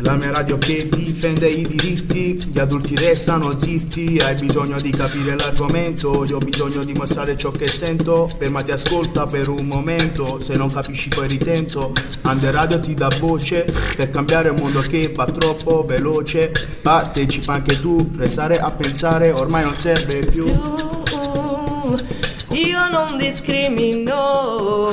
La mia radio che difende i diritti, gli adulti restano zitti, hai bisogno di capire l'argomento, io ho bisogno di mostrare ciò che sento, fermati ascolta per un momento, se non capisci poi ritento, Under Radio ti dà voce, per cambiare un mondo che va troppo veloce, partecipa anche tu, restare a pensare ormai non serve più. Io non discrimino,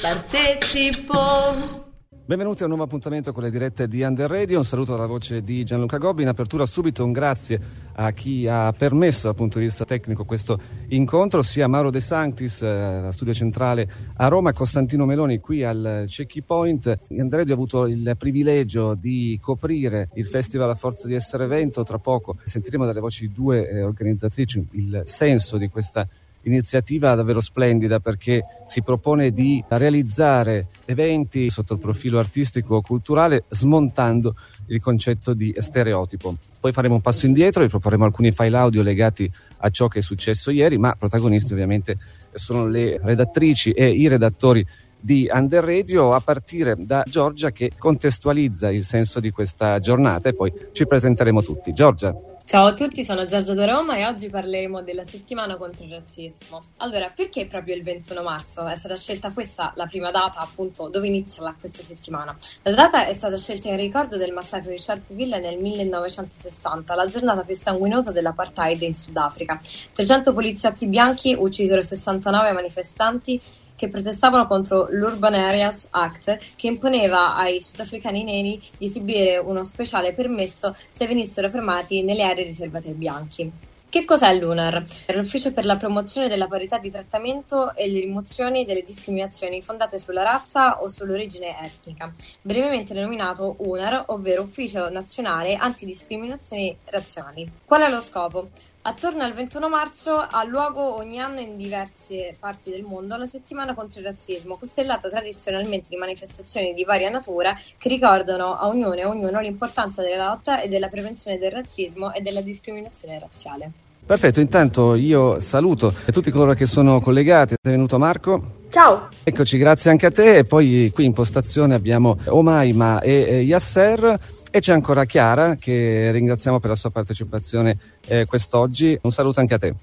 partecipo. Benvenuti a un nuovo appuntamento con le dirette di Under Radio. Un saluto dalla voce di Gianluca Gobbi. In apertura subito un grazie a chi ha permesso dal punto di vista tecnico questo incontro, sia Mauro De Sanctis, eh, studio centrale a Roma, e Costantino Meloni qui al Checky Point. Under Radio ha avuto il privilegio di coprire il festival a forza di essere evento. Tra poco sentiremo dalle voci di due eh, organizzatrici il senso di questa iniziativa davvero splendida perché si propone di realizzare eventi sotto il profilo artistico culturale smontando il concetto di stereotipo. Poi faremo un passo indietro, vi proporremo alcuni file audio legati a ciò che è successo ieri, ma protagonisti ovviamente sono le redattrici e i redattori di Under Radio a partire da Giorgia che contestualizza il senso di questa giornata e poi ci presenteremo tutti. Giorgia. Ciao a tutti, sono Giorgia da Roma e oggi parleremo della settimana contro il razzismo. Allora, perché proprio il 21 marzo è stata scelta questa la prima data, appunto, dove inizia questa settimana? La data è stata scelta in ricordo del massacro di Sharpeville nel 1960, la giornata più sanguinosa dell'apartheid in Sudafrica. 300 poliziotti bianchi uccisero 69 manifestanti che protestavano contro l'Urban Areas Act che imponeva ai sudafricani neri di esibire uno speciale permesso se venissero fermati nelle aree riservate ai bianchi. Che cos'è l'UNAR? È l'Ufficio per la promozione della parità di trattamento e le rimozioni delle discriminazioni fondate sulla razza o sull'origine etnica, brevemente denominato UNAR, ovvero Ufficio Nazionale Antidiscriminazioni Razziali. Qual è lo scopo? Attorno al 21 marzo ha luogo ogni anno in diverse parti del mondo la settimana contro il razzismo, costellata tradizionalmente di manifestazioni di varia natura che ricordano a ognuno e a ognuno l'importanza della lotta e della prevenzione del razzismo e della discriminazione razziale. Perfetto, intanto io saluto tutti coloro che sono collegati. È venuto Marco. Ciao. Eccoci, grazie anche a te. E poi qui in postazione abbiamo Omaima e Yasser. E c'è ancora Chiara che ringraziamo per la sua partecipazione eh, quest'oggi. Un saluto anche a te.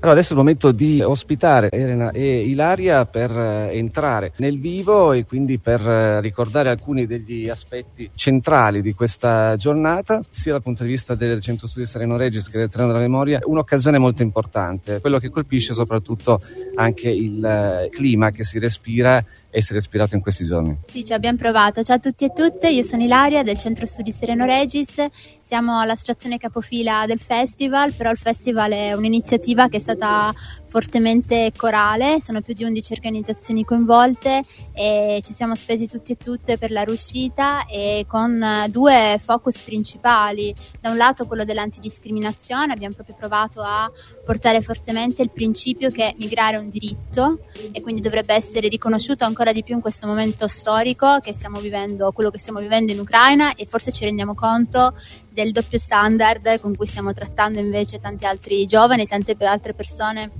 Allora adesso è il momento di ospitare Elena e Ilaria per eh, entrare nel vivo e quindi per eh, ricordare alcuni degli aspetti centrali di questa giornata, sia dal punto di vista del Centro Studi Sereno Regis che del Treno della Memoria, un'occasione molto importante, quello che colpisce soprattutto anche il eh, clima che si respira essere respirato in questi giorni. Sì, ci abbiamo provato. Ciao a tutti e tutte, io sono Ilaria del Centro Studi Sereno Regis, siamo l'associazione capofila del festival, però il festival è un'iniziativa che è stata fortemente corale, sono più di 11 organizzazioni coinvolte e ci siamo spesi tutti e tutte per la riuscita e con due focus principali, da un lato quello dell'antidiscriminazione, abbiamo proprio provato a portare fortemente il principio che migrare è un diritto e quindi dovrebbe essere riconosciuto ancora di più in questo momento storico che stiamo vivendo, quello che stiamo vivendo in Ucraina e forse ci rendiamo conto del doppio standard con cui stiamo trattando invece tanti altri giovani tante altre persone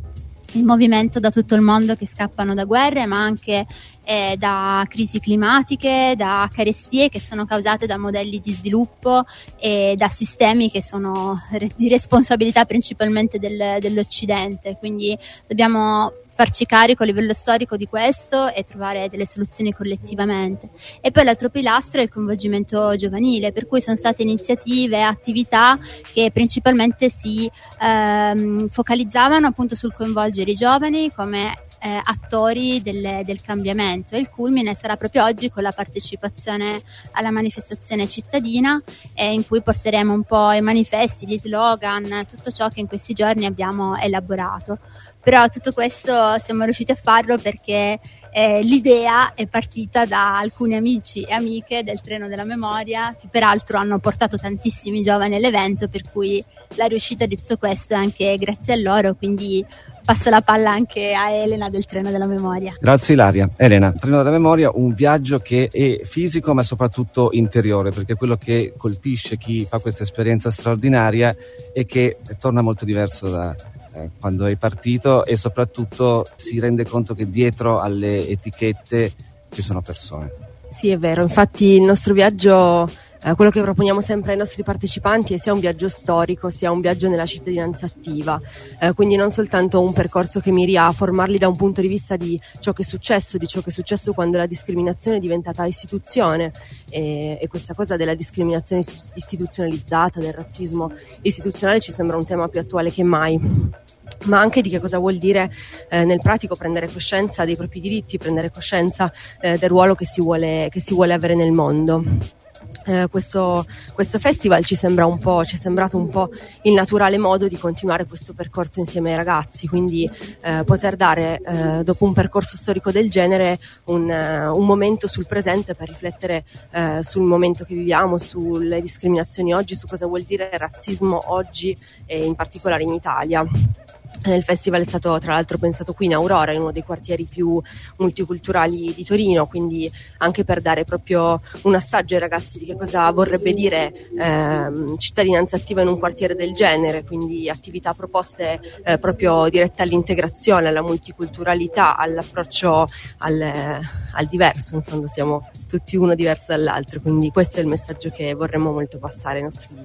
in movimento da tutto il mondo che scappano da guerre, ma anche eh, da crisi climatiche, da carestie che sono causate da modelli di sviluppo e da sistemi che sono re- di responsabilità principalmente del, dell'Occidente. Quindi dobbiamo farci carico a livello storico di questo e trovare delle soluzioni collettivamente. E poi l'altro pilastro è il coinvolgimento giovanile, per cui sono state iniziative, attività che principalmente si ehm, focalizzavano appunto sul coinvolgere i giovani come eh, attori del, del, cambiamento. E il culmine sarà proprio oggi con la partecipazione alla manifestazione cittadina eh, in cui porteremo un po' i manifesti, gli slogan, tutto ciò che in questi giorni abbiamo elaborato. Però tutto questo siamo riusciti a farlo perché eh, l'idea è partita da alcuni amici e amiche del treno della memoria che peraltro hanno portato tantissimi giovani all'evento per cui la riuscita di tutto questo è anche grazie a loro quindi passo la palla anche a Elena del treno della memoria. Grazie Ilaria. Elena treno della memoria un viaggio che è fisico ma soprattutto interiore perché quello che colpisce chi fa questa esperienza straordinaria è che torna molto diverso da eh, quando hai partito e soprattutto si rende conto che dietro alle etichette ci sono persone. Sì, è vero, infatti il nostro viaggio Eh, quello che proponiamo sempre ai nostri partecipanti è sia un viaggio storico sia un viaggio nella cittadinanza attiva, eh, quindi non soltanto un percorso che miri a formarli da un punto di vista di ciò che è successo, di ciò che è successo quando la discriminazione è diventata istituzione e, e questa cosa della discriminazione istituzionalizzata, del razzismo istituzionale ci sembra un tema più attuale che mai ma anche di che cosa vuol dire eh, nel pratico prendere coscienza dei propri diritti, prendere coscienza eh, del ruolo che si, vuole, che si vuole avere nel mondo. Eh, questo, questo, festival ci, sembra un po', ci è sembrato un po' il naturale modo di continuare questo percorso insieme ai ragazzi, quindi eh, poter dare eh, dopo un percorso storico del genere un, uh, un momento sul presente per riflettere uh, sul momento che viviamo, sulle discriminazioni oggi, su cosa vuol dire razzismo oggi e in particolare in Italia. Eh, il festival è stato tra l'altro pensato qui in Aurora, in uno dei quartieri più multiculturali di Torino, quindi anche per dare proprio un assaggio ai ragazzi di che cosa vorrebbe dire eh, cittadinanza attiva in un quartiere del genere, quindi attività proposte eh, proprio dirette all'integrazione, alla multiculturalità, all'approccio al, al diverso, in fondo siamo tutti uno diverso dall'altro, quindi questo è il messaggio che vorremmo molto passare ai nostri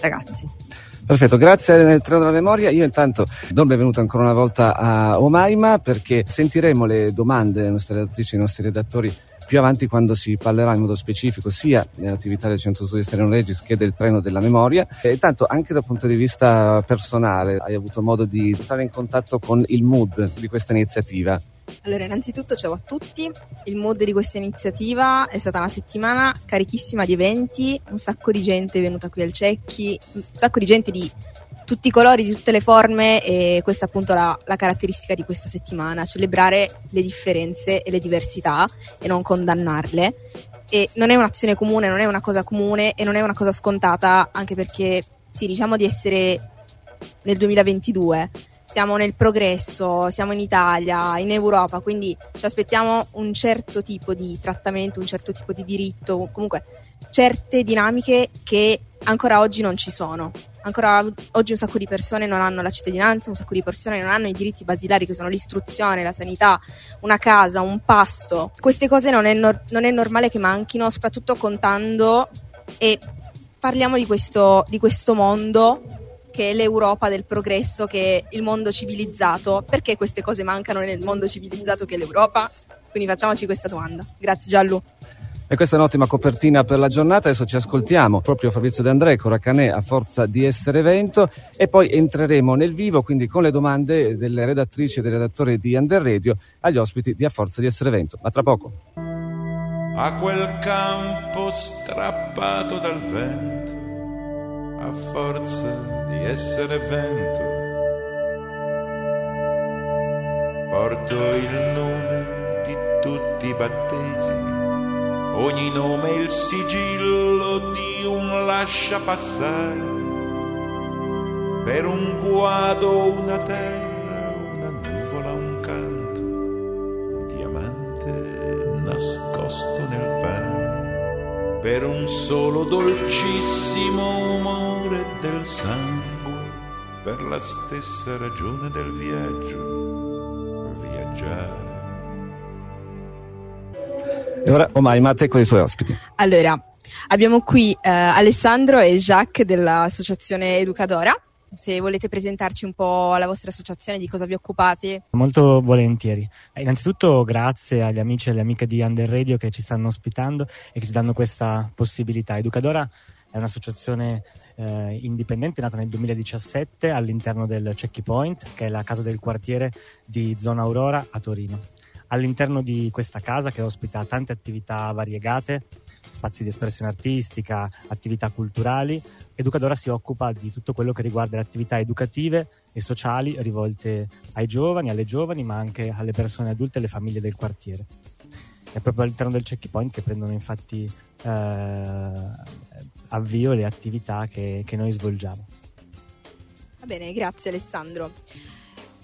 ragazzi. Perfetto, grazie nel treno della memoria. Io intanto do il benvenuto ancora una volta a Omaima perché sentiremo le domande delle nostre redattrici e dei nostri redattori più avanti quando si parlerà in modo specifico sia dell'attività del Centro Studi Sereno Regis che del treno della memoria. E intanto anche dal punto di vista personale hai avuto modo di entrare in contatto con il mood di questa iniziativa. Allora, innanzitutto ciao a tutti. Il mood di questa iniziativa è stata una settimana carichissima di eventi, un sacco di gente è venuta qui al Cecchi, un sacco di gente di tutti i colori, di tutte le forme e questa è appunto la, la caratteristica di questa settimana, celebrare le differenze e le diversità e non condannarle. E non è un'azione comune, non è una cosa comune e non è una cosa scontata, anche perché sì, diciamo di essere nel 2022 siamo nel progresso, siamo in Italia, in Europa, quindi ci aspettiamo un certo tipo di trattamento, un certo tipo di diritto, comunque certe dinamiche che ancora oggi non ci sono. Ancora oggi un sacco di persone non hanno la cittadinanza, un sacco di persone non hanno i diritti basilari che sono l'istruzione, la sanità, una casa, un pasto. Queste cose non è, nor- non è normale che manchino, soprattutto contando e parliamo di questo, di questo mondo che è l'Europa del progresso, che è il mondo civilizzato. Perché queste cose mancano nel mondo civilizzato che è l'Europa? Quindi facciamoci questa domanda. Grazie Giallo. E questa è un'ottima copertina per la giornata. Adesso ci ascoltiamo proprio Fabrizio De André con Racanè a forza di essere evento e poi entreremo nel vivo, quindi con le domande delle redattrici e del redattore di Under Radio agli ospiti di A Forza di essere evento. Ma tra poco. A quel campo strappato dal vento, a forza di essere vento. Porto il nome di tutti i battesimi, ogni nome è il sigillo di un lascia passare, per un guado una terra, una nuvola, un canto, un diamante nascosto nel pane, per un solo dolcissimo umore del sangue per la stessa ragione del viaggio, viaggiare. E ora Omai Mate con i suoi ospiti. Allora, abbiamo qui eh, Alessandro e Jacques dell'associazione Educadora. Se volete presentarci un po' la vostra associazione, di cosa vi occupate? Molto volentieri. Eh, innanzitutto grazie agli amici e alle amiche di Under Radio che ci stanno ospitando e che ci danno questa possibilità. Educadora è un'associazione eh, indipendente nata nel 2017 all'interno del Checkpoint, che è la casa del quartiere di Zona Aurora a Torino. All'interno di questa casa, che ospita tante attività variegate, spazi di espressione artistica, attività culturali, Educadora si occupa di tutto quello che riguarda le attività educative e sociali rivolte ai giovani, alle giovani, ma anche alle persone adulte e alle famiglie del quartiere. È proprio all'interno del checkpoint che prendono infatti eh, avvio le attività che, che noi svolgiamo. Va bene, grazie Alessandro.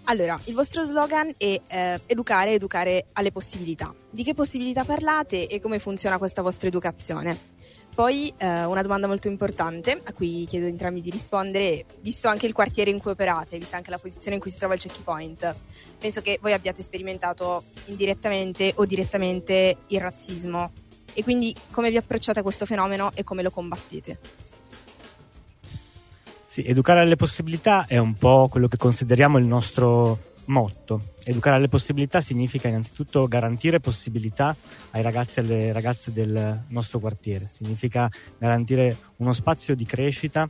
Allora, il vostro slogan è eh, educare, educare alle possibilità. Di che possibilità parlate e come funziona questa vostra educazione? Poi eh, una domanda molto importante a cui chiedo entrambi di rispondere, visto anche il quartiere in cui operate, vista anche la posizione in cui si trova il checkpoint, penso che voi abbiate sperimentato indirettamente o direttamente il razzismo e quindi come vi approcciate a questo fenomeno e come lo combattete. Sì, educare alle possibilità è un po' quello che consideriamo il nostro motto. Educare alle possibilità significa innanzitutto garantire possibilità ai ragazzi e alle ragazze del nostro quartiere, significa garantire uno spazio di crescita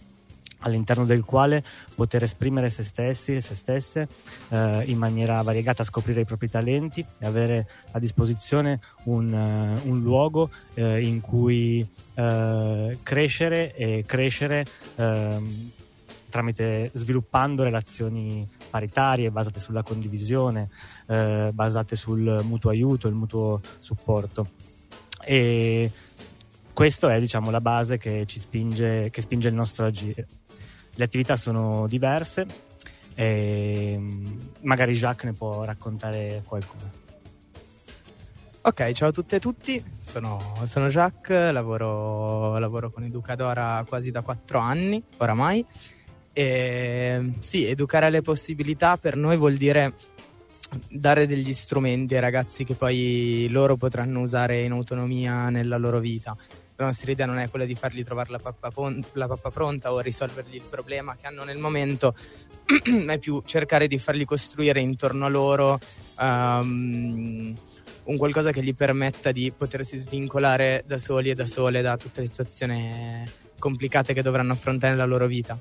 all'interno del quale poter esprimere se stessi e se stesse eh, in maniera variegata, scoprire i propri talenti e avere a disposizione un, uh, un luogo eh, in cui eh, crescere e crescere ehm, tramite sviluppando relazioni paritarie basate sulla condivisione, eh, basate sul mutuo aiuto, il mutuo supporto. E questa è diciamo, la base che ci spinge, che spinge il nostro agire. Le attività sono diverse e magari Jacques ne può raccontare qualcuno. Ok, ciao a tutte e tutti, sono, sono Jacques, lavoro, lavoro, con Educadora quasi da quattro anni oramai e sì, educare alle possibilità per noi vuol dire dare degli strumenti ai ragazzi che poi loro potranno usare in autonomia nella loro vita. La nostra idea non è quella di fargli trovare la pappa, pon- la pappa pronta o risolvergli il problema che hanno nel momento, ma è più cercare di fargli costruire intorno a loro um, un qualcosa che gli permetta di potersi svincolare da soli e da sole da tutte le situazioni complicate che dovranno affrontare nella loro vita.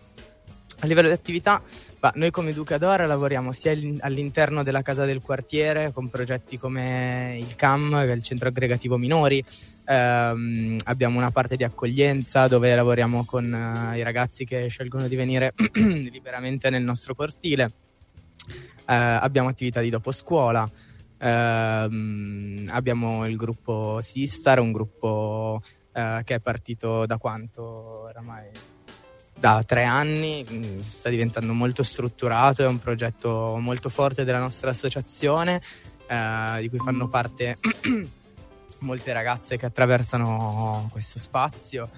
A livello di attività, bah, noi come Educadora lavoriamo sia all'interno della casa del quartiere con progetti come il CAM, che è il centro aggregativo minori, ehm, abbiamo una parte di accoglienza dove lavoriamo con uh, i ragazzi che scelgono di venire liberamente nel nostro cortile, eh, abbiamo attività di dopo scuola, ehm, abbiamo il gruppo Sistar, un gruppo eh, che è partito da quanto? Oramai da tre anni, mm, sta diventando molto strutturato, è un progetto molto forte della nostra associazione, eh, di cui fanno parte molte ragazze che attraversano questo spazio.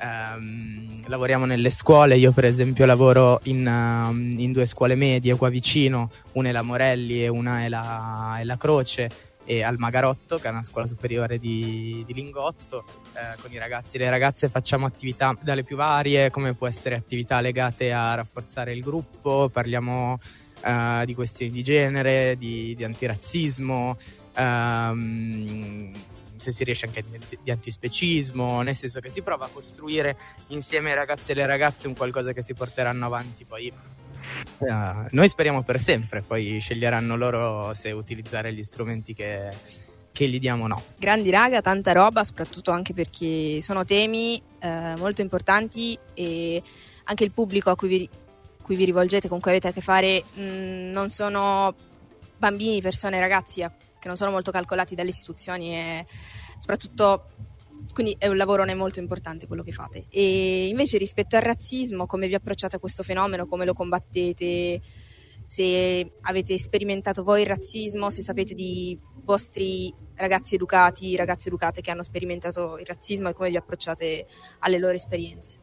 Um, lavoriamo nelle scuole, io per esempio lavoro in, um, in, due scuole medie qua vicino, una è la Morelli e una è la, è la Croce e al Magarotto, che è una scuola superiore di, di Lingotto. Eh, con i ragazzi e le ragazze facciamo attività dalle più varie, come può essere attività legate a rafforzare il gruppo, parliamo eh, di questioni di genere, di, di antirazzismo. Ehm, se si riesce anche di, antispecismo, nel senso che si prova a costruire insieme ai ragazzi e alle ragazze un qualcosa che si porteranno avanti poi Uh, noi speriamo per sempre, poi sceglieranno loro se utilizzare gli strumenti che, che gli diamo o no. Grandi raga, tanta roba, soprattutto anche perché sono temi uh, molto importanti e anche il pubblico a cui vi, cui vi rivolgete, con cui avete a che fare, mh, mm, non sono bambini, persone, ragazzi che non sono molto calcolati dalle istituzioni e soprattutto quindi è un lavoro molto importante quello che fate. E invece rispetto al razzismo, come vi approcciate a questo fenomeno, come lo combattete, se avete sperimentato voi il razzismo, se sapete di vostri ragazzi educati, ragazze educate che hanno sperimentato il razzismo e come vi approcciate alle loro esperienze.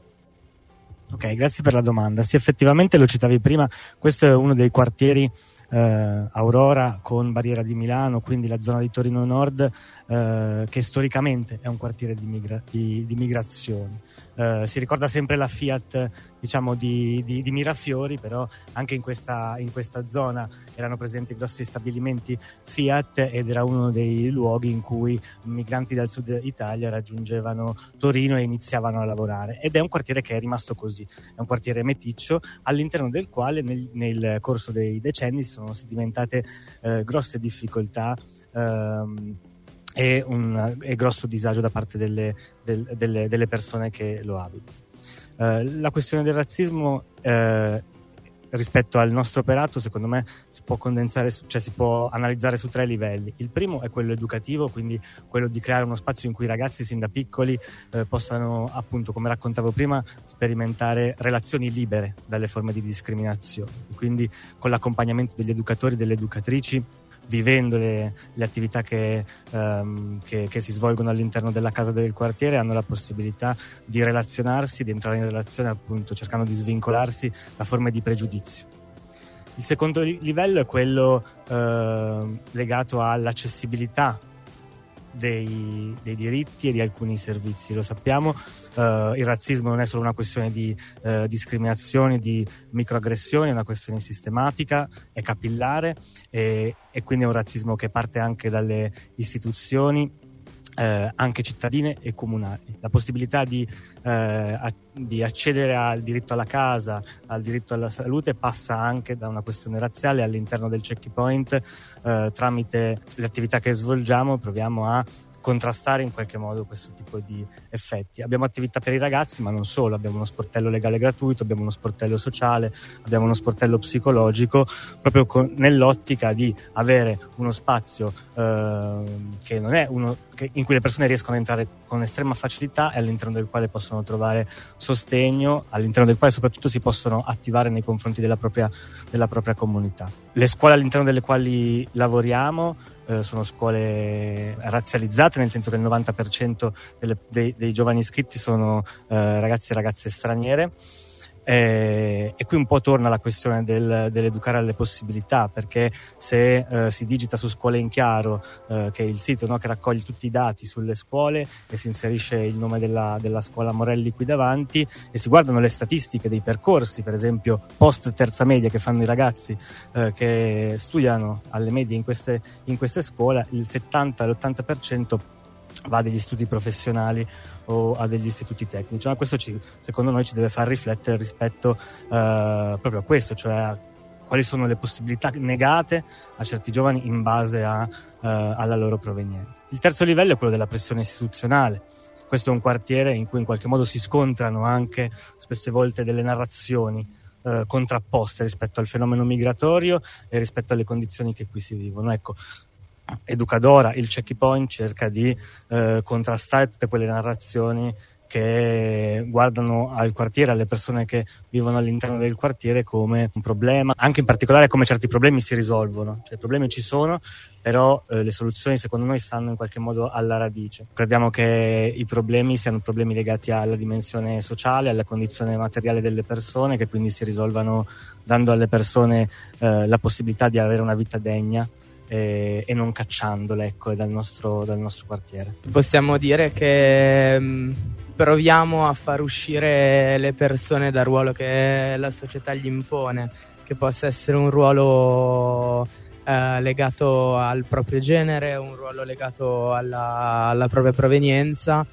Ok, grazie per la domanda. Sì, effettivamente lo citavi prima, questo è uno dei quartieri eh, Aurora con Barriera di Milano, quindi la zona di Torino Nord, eh, che storicamente è un quartiere di, migra- di, di migrazione. Eh, si ricorda sempre la Fiat diciamo, di, di, di Mirafiori, però anche in questa, in questa, zona erano presenti grossi stabilimenti Fiat ed era uno dei luoghi in cui migranti dal sud Italia raggiungevano Torino e iniziavano a lavorare. Ed è un quartiere che è rimasto così, è un quartiere meticcio all'interno del quale nel, nel corso dei decenni sono sedimentate eh, grosse difficoltà. Ehm, e un e grosso disagio da parte delle, del, delle, delle persone che lo abitano. Eh, la questione del razzismo eh, rispetto al nostro operato, secondo me, si può condensare, cioè si può analizzare su tre livelli. Il primo è quello educativo, quindi quello di creare uno spazio in cui i ragazzi, sin da piccoli, eh, possano, appunto, come raccontavo prima, sperimentare relazioni libere dalle forme di discriminazione. Quindi con l'accompagnamento degli educatori e delle educatrici vivendo le, le attività che, um, che, che, si svolgono all'interno della casa del quartiere hanno la possibilità di relazionarsi, di entrare in relazione appunto cercando di svincolarsi da forme di pregiudizio. Il secondo livello è quello uh, legato all'accessibilità dei, dei, diritti e di alcuni servizi. Lo sappiamo, eh, il razzismo non è solo una questione di eh, discriminazioni, di microaggressioni, è una questione sistematica, è capillare e, e quindi è un razzismo che parte anche dalle istituzioni eh, anche cittadine e comunali. La possibilità di, eh, a, di, accedere al diritto alla casa, al diritto alla salute passa anche da una questione razziale all'interno del checkpoint eh, tramite le attività che svolgiamo proviamo a contrastare in qualche modo questo tipo di effetti. Abbiamo attività per i ragazzi, ma non solo, abbiamo uno sportello legale gratuito, abbiamo uno sportello sociale, abbiamo uno sportello psicologico, proprio con, nell'ottica di avere uno spazio eh, che non è uno in cui le persone riescono a entrare con estrema facilità e all'interno del quale possono trovare sostegno, all'interno del quale soprattutto si possono attivare nei confronti della propria, della propria comunità. Le scuole all'interno delle quali lavoriamo eh, sono scuole razzializzate, nel senso che il 90% delle, dei, dei, giovani iscritti sono eh, ragazzi e ragazze straniere. Eh, e qui un po' torna la questione del, dell'educare alle possibilità, perché se eh, si digita su Scuole in Chiaro, eh, che è il sito no, che raccoglie tutti i dati sulle scuole e si inserisce il nome della, della, scuola Morelli qui davanti e si guardano le statistiche dei percorsi, per esempio post terza media che fanno i ragazzi eh, che studiano alle medie in queste, in queste scuole, il 70-80% va a degli studi professionali o a degli istituti tecnici. Ma questo ci, secondo noi ci deve far riflettere rispetto eh, proprio a questo, cioè a quali sono le possibilità negate a certi giovani in base a, eh, alla loro provenienza. Il terzo livello è quello della pressione istituzionale. Questo è un quartiere in cui in qualche modo si scontrano anche spesse volte delle narrazioni eh, contrapposte rispetto al fenomeno migratorio e rispetto alle condizioni che qui si vivono. Ecco, Educadora, il checkpoint cerca di eh, contrastare tutte quelle narrazioni che guardano al quartiere, alle persone che vivono all'interno del quartiere come un problema, anche in particolare come certi problemi si risolvono. Cioè, i problemi ci sono, però eh, le soluzioni secondo noi stanno in qualche modo alla radice. Crediamo che i problemi siano problemi legati alla dimensione sociale, alla condizione materiale delle persone, che quindi si risolvano dando alle persone eh, la possibilità di avere una vita degna e, e non cacciandole ecco, dal, nostro, dal nostro quartiere. Possiamo dire che mm, proviamo a far uscire le persone dal ruolo che la società gli impone, che possa essere un ruolo eh, legato al proprio genere, un ruolo legato alla, alla propria provenienza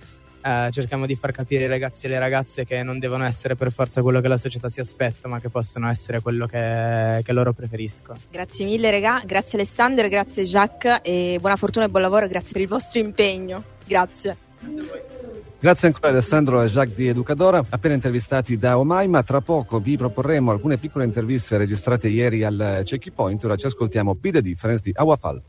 eh, cerchiamo di far capire ai ragazzi e alle ragazze che non devono essere per forza quello che la società si aspetta, ma che possono essere quello che, che loro preferiscono. Grazie mille, regà, grazie Alessandro, grazie Jacques e buona fortuna e buon lavoro, grazie per il vostro impegno. Grazie. Grazie ancora Alessandro e Jacques di Educadora, appena intervistati da Omai, ma tra poco vi proporremo alcune piccole interviste registrate ieri al Checkpoint. Ora ci ascoltiamo Be the Difference di Awafal.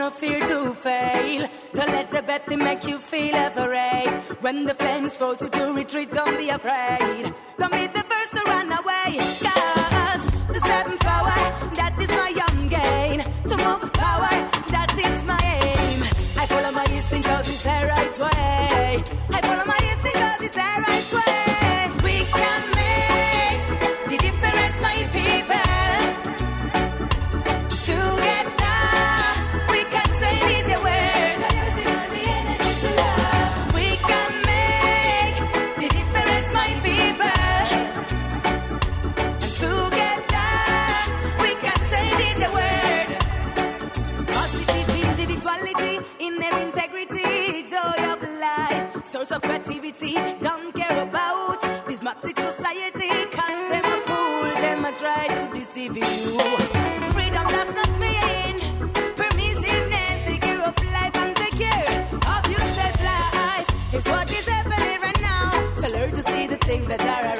no fear to fail. Don't let the bad thing make you feel afraid. When the flames force you to retreat, don't be afraid. activity. Don't care about this prismatic society, cause them a fool, them a try to deceive you. Freedom does not mean permissiveness, the care of life and the care of yourself life. is what is happening right now. So learn to see the things that are around.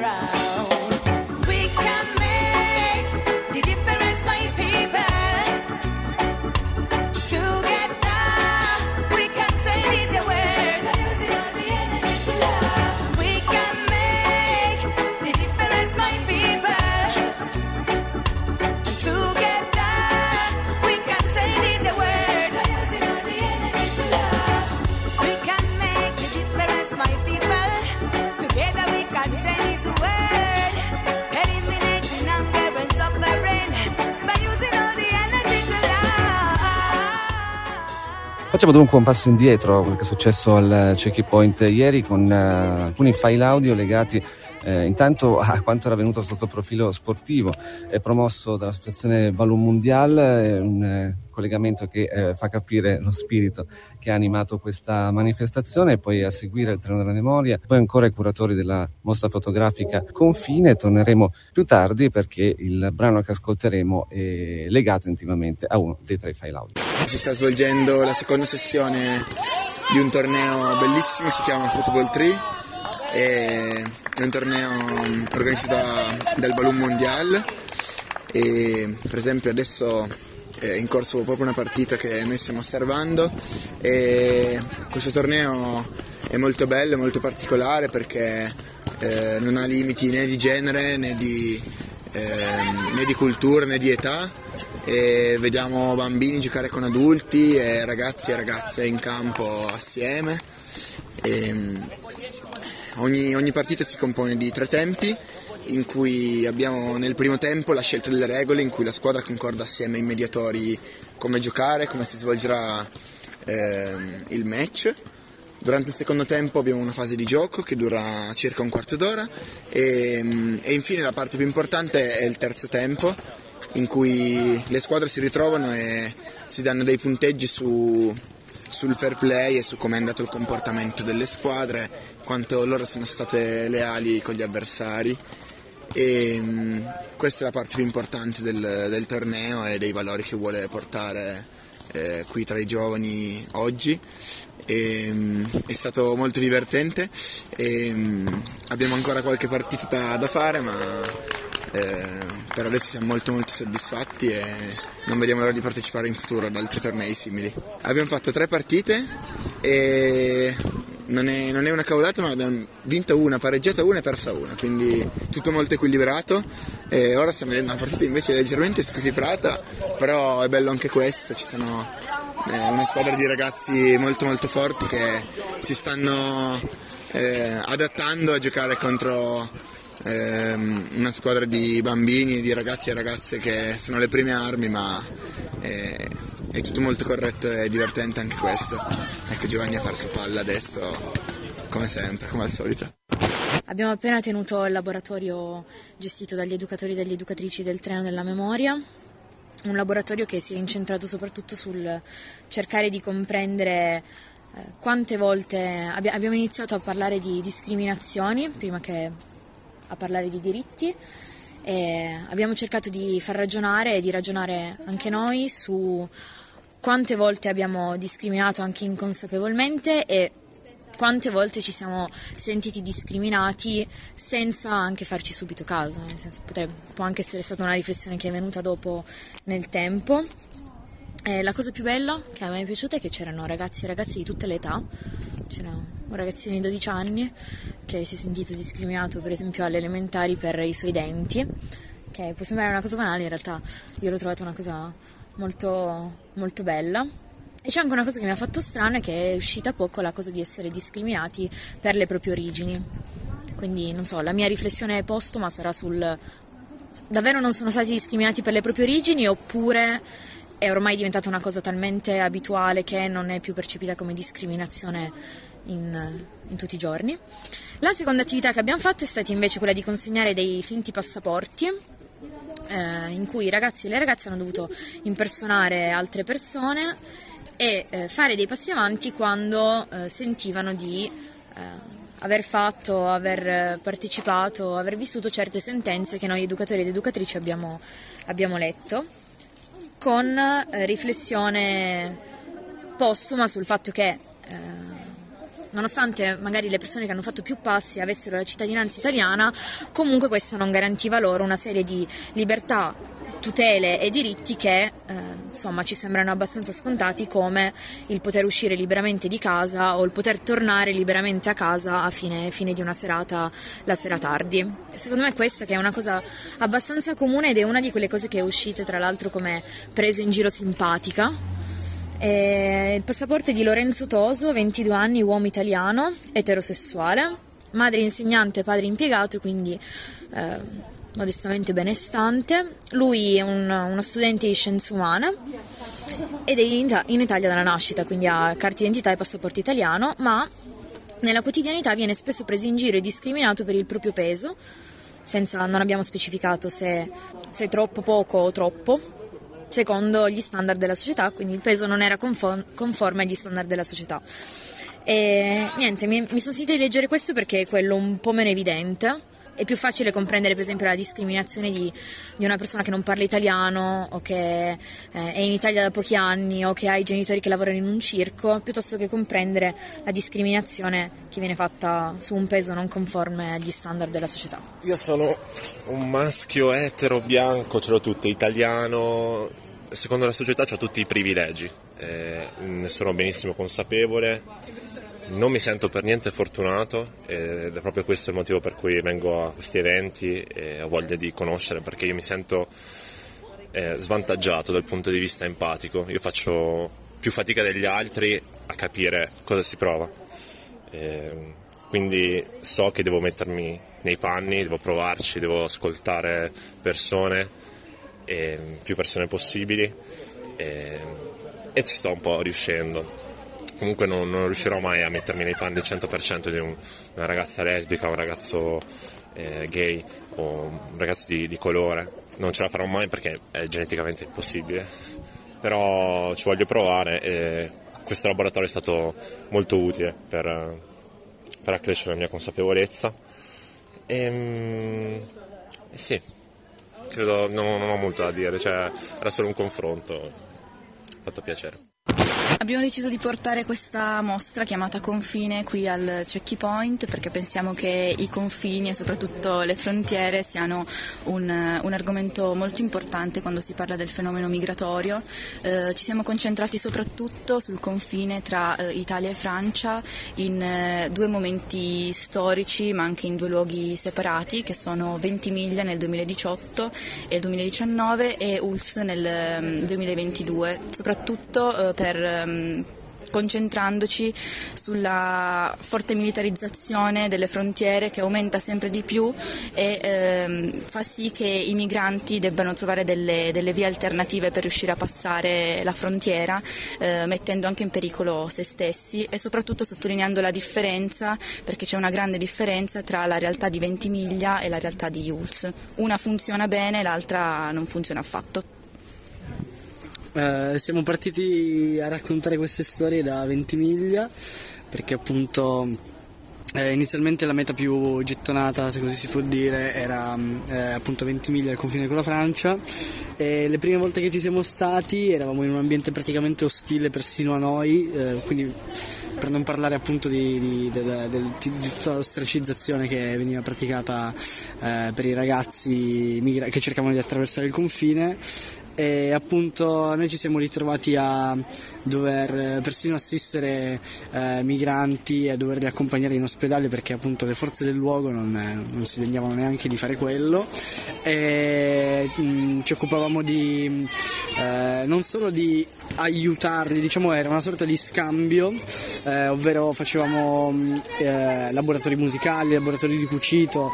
Facciamo dunque un passo indietro a quello che è successo al Checky Point ieri con eh, alcuni file audio legati eh, intanto a quanto era venuto sotto il profilo sportivo, è promosso dall'associazione Balloon Mondial, è un eh, collegamento che eh, fa capire lo spirito che ha animato questa manifestazione, poi a seguire il treno della memoria, poi ancora i curatori della mostra fotografica Confine, torneremo più tardi perché il brano che ascolteremo è legato intimamente a uno dei tre file audio. Si sta svolgendo la seconda sessione di un torneo bellissimo, si chiama Football 3 e è un torneo organizzato da- dal Balloon Mondial. E per esempio adesso è in corso proprio una partita che noi stiamo osservando. E questo torneo è molto bello, molto particolare perché eh, non ha limiti né di genere né di, ehm, né di cultura né di età. E vediamo bambini giocare con adulti e ragazzi e ragazze in campo assieme. E, mm, ogni, ogni partita si compone di tre tempi in cui abbiamo nel primo tempo la scelta delle regole in cui la squadra concorda assieme ai mediatori come giocare, come si svolgerà ehm, il match. Durante il secondo tempo abbiamo una fase di gioco che dura circa un quarto d'ora e, mm, e infine la parte più importante è il terzo tempo in cui le squadre si ritrovano e si danno dei punteggi su- sul fair play e su come è andato il comportamento delle squadre, quanto loro sono state leali con gli avversari. E mm, questa è la parte più importante del, del torneo e dei valori che vuole portare eh, qui tra i giovani oggi. E, mm, è stato molto divertente e mm, abbiamo ancora qualche partita da, da fare ma eh, per adesso siamo molto molto soddisfatti e non vediamo l'ora di partecipare in futuro ad altri tornei simili. Abbiamo fatto tre partite e non è, non è una cavolata ma abbiamo vinto una, pareggiata una e persa una, quindi tutto molto equilibrato e ora stiamo vedendo una partita invece leggermente squilibrata, però è bello anche questo, ci sono eh, una squadra di ragazzi molto molto forti che si stanno eh, adattando a giocare contro ehm, una squadra di bambini, di ragazzi e ragazze che sono le prime armi, ma eh, è tutto molto corretto e divertente anche questo. Ecco Giovanni ha perso palla adesso, come sempre, come al solito. Abbiamo appena tenuto il laboratorio gestito dagli educatori e dalle educatrici del treno della memoria, un laboratorio che si è incentrato soprattutto sul cercare di comprendere eh, quante volte abbi- abbiamo iniziato a parlare di discriminazioni prima che a parlare di diritti. E abbiamo cercato di far ragionare e di ragionare anche noi su quante volte abbiamo discriminato anche inconsapevolmente e quante volte ci siamo sentiti discriminati senza anche farci subito caso, nel senso potrebbe, può anche essere stata una riflessione che è venuta dopo nel tempo. E la cosa più bella che a me è piaciuta è che c'erano ragazzi e ragazze di tutte le età, c'era un ragazzino di 12 anni che si è sentito discriminato per esempio alle elementari per i suoi denti, che può sembrare una cosa banale, in realtà io l'ho trovata una cosa molto, molto bella. E c'è anche una cosa che mi ha fatto strano è che è uscita poco la cosa di essere discriminati per le proprie origini. Quindi, non so, la mia riflessione postuma sarà sul davvero non sono stati discriminati per le proprie origini oppure è ormai diventata una cosa talmente abituale che non è più percepita come discriminazione in, in tutti i giorni. La seconda attività che abbiamo fatto è stata invece quella di consegnare dei finti passaporti eh, in cui i ragazzi e le ragazze hanno dovuto impersonare altre persone e eh, fare dei passi avanti quando eh, sentivano di eh, aver fatto, aver eh, partecipato, aver vissuto certe sentenze che noi educatori ed educatrici abbiamo, abbiamo letto, con eh, riflessione postuma sul fatto che nonostante magari le persone che hanno fatto più passi avessero la cittadinanza italiana, comunque questo non garantiva loro una serie di libertà tutele e diritti che eh, insomma ci sembrano abbastanza scontati come il poter uscire liberamente di casa o il poter tornare liberamente a casa a fine, fine di una serata la sera tardi. Secondo me questa che è una cosa abbastanza comune ed è una di quelle cose che è uscite tra l'altro come presa in giro simpatica. E il passaporto è di Lorenzo Toso, 22 anni, uomo italiano, eterosessuale, madre insegnante, padre impiegato, quindi eh, modestamente benestante. Lui è un- uno studente di scienze umane ed è in, in Italia dalla nascita, quindi ha carta d'identità e passaporto italiano, ma nella quotidianità viene spesso preso in giro e discriminato per il proprio peso, senza, non abbiamo specificato se, se troppo, poco o troppo, secondo gli standard della società, quindi il peso non era confo- conforme agli standard della società. E niente, mi, mi sono sentita di leggere questo perché è quello un po' meno evidente. È più facile comprendere, per esempio, la discriminazione di, di una persona che non parla italiano o che eh, è in Italia da pochi anni o che ha i genitori che lavorano in un circo, piuttosto che comprendere la discriminazione che viene fatta su un peso non conforme agli standard della società. Io sono un maschio etero, bianco, ce l'ho tutte, italiano. Secondo la società ho tutti i privilegi, eh, ne sono benissimo consapevole. Non mi sento per niente fortunato ed è proprio questo il motivo per cui vengo a questi eventi e ho voglia di conoscere perché io mi sento eh, svantaggiato dal punto di vista empatico. Io faccio più fatica degli altri a capire cosa si prova. Eh, quindi so che devo mettermi nei panni, devo provarci, devo ascoltare persone, e più persone possibili e, e ci sto un po' riuscendo. Comunque non, non riuscirò mai a mettermi nei panni al 100% di un- una ragazza lesbica, un ragazzo eh, gay o un ragazzo di, di colore. Non ce la farò mai perché è geneticamente impossibile. Però ci voglio provare e questo laboratorio è stato molto utile per, per accrescere la mia consapevolezza. E, e sì, credo non, non ho molto da dire, cioè era solo un confronto. Fatto piacere. Abbiamo deciso di portare questa mostra chiamata Confine qui al Checky Point perché pensiamo che i confini e soprattutto le frontiere siano un, un argomento molto importante quando si parla del fenomeno migratorio. Eh, ci siamo concentrati soprattutto sul confine tra eh, Italia e Francia in eh, due momenti storici ma anche in due luoghi separati che sono Ventimiglia nel 2018 e il 2019 e Uls nel ehm, 2022, soprattutto eh, per ehm, concentrandoci sulla forte militarizzazione delle frontiere che aumenta sempre di più e ehm, fa sì che i migranti debbano trovare delle, delle vie alternative per riuscire a passare la frontiera, eh, mettendo anche in pericolo se stessi e soprattutto sottolineando la differenza, perché c'è una grande differenza tra la realtà di Ventimiglia e la realtà di Jules. Una funziona bene, l'altra non funziona affatto. Eh, siamo partiti a raccontare queste storie da Ventimiglia perché appunto eh, inizialmente la meta più gettonata, se così si può dire, era mm, eh, appunto Ventimiglia al confine con la Francia. E le prime volte che ci siamo stati eravamo in un ambiente praticamente ostile persino a noi, eh, quindi per non parlare appunto di, di- del- di tutta l'ostracizzazione che veniva praticata eh, per i ragazzi migra- che cercavano di attraversare il confine e appunto noi ci siamo ritrovati a dover eh, persino assistere eh, migranti e doverli accompagnare in ospedale perché appunto le forze del luogo non, eh, non si degnavano neanche di fare quello. E mh, ci occupavamo di eh, non solo di aiutarli, diciamo era una sorta di scambio, eh, ovvero facevamo mh, eh, laboratori musicali, laboratori di cucito,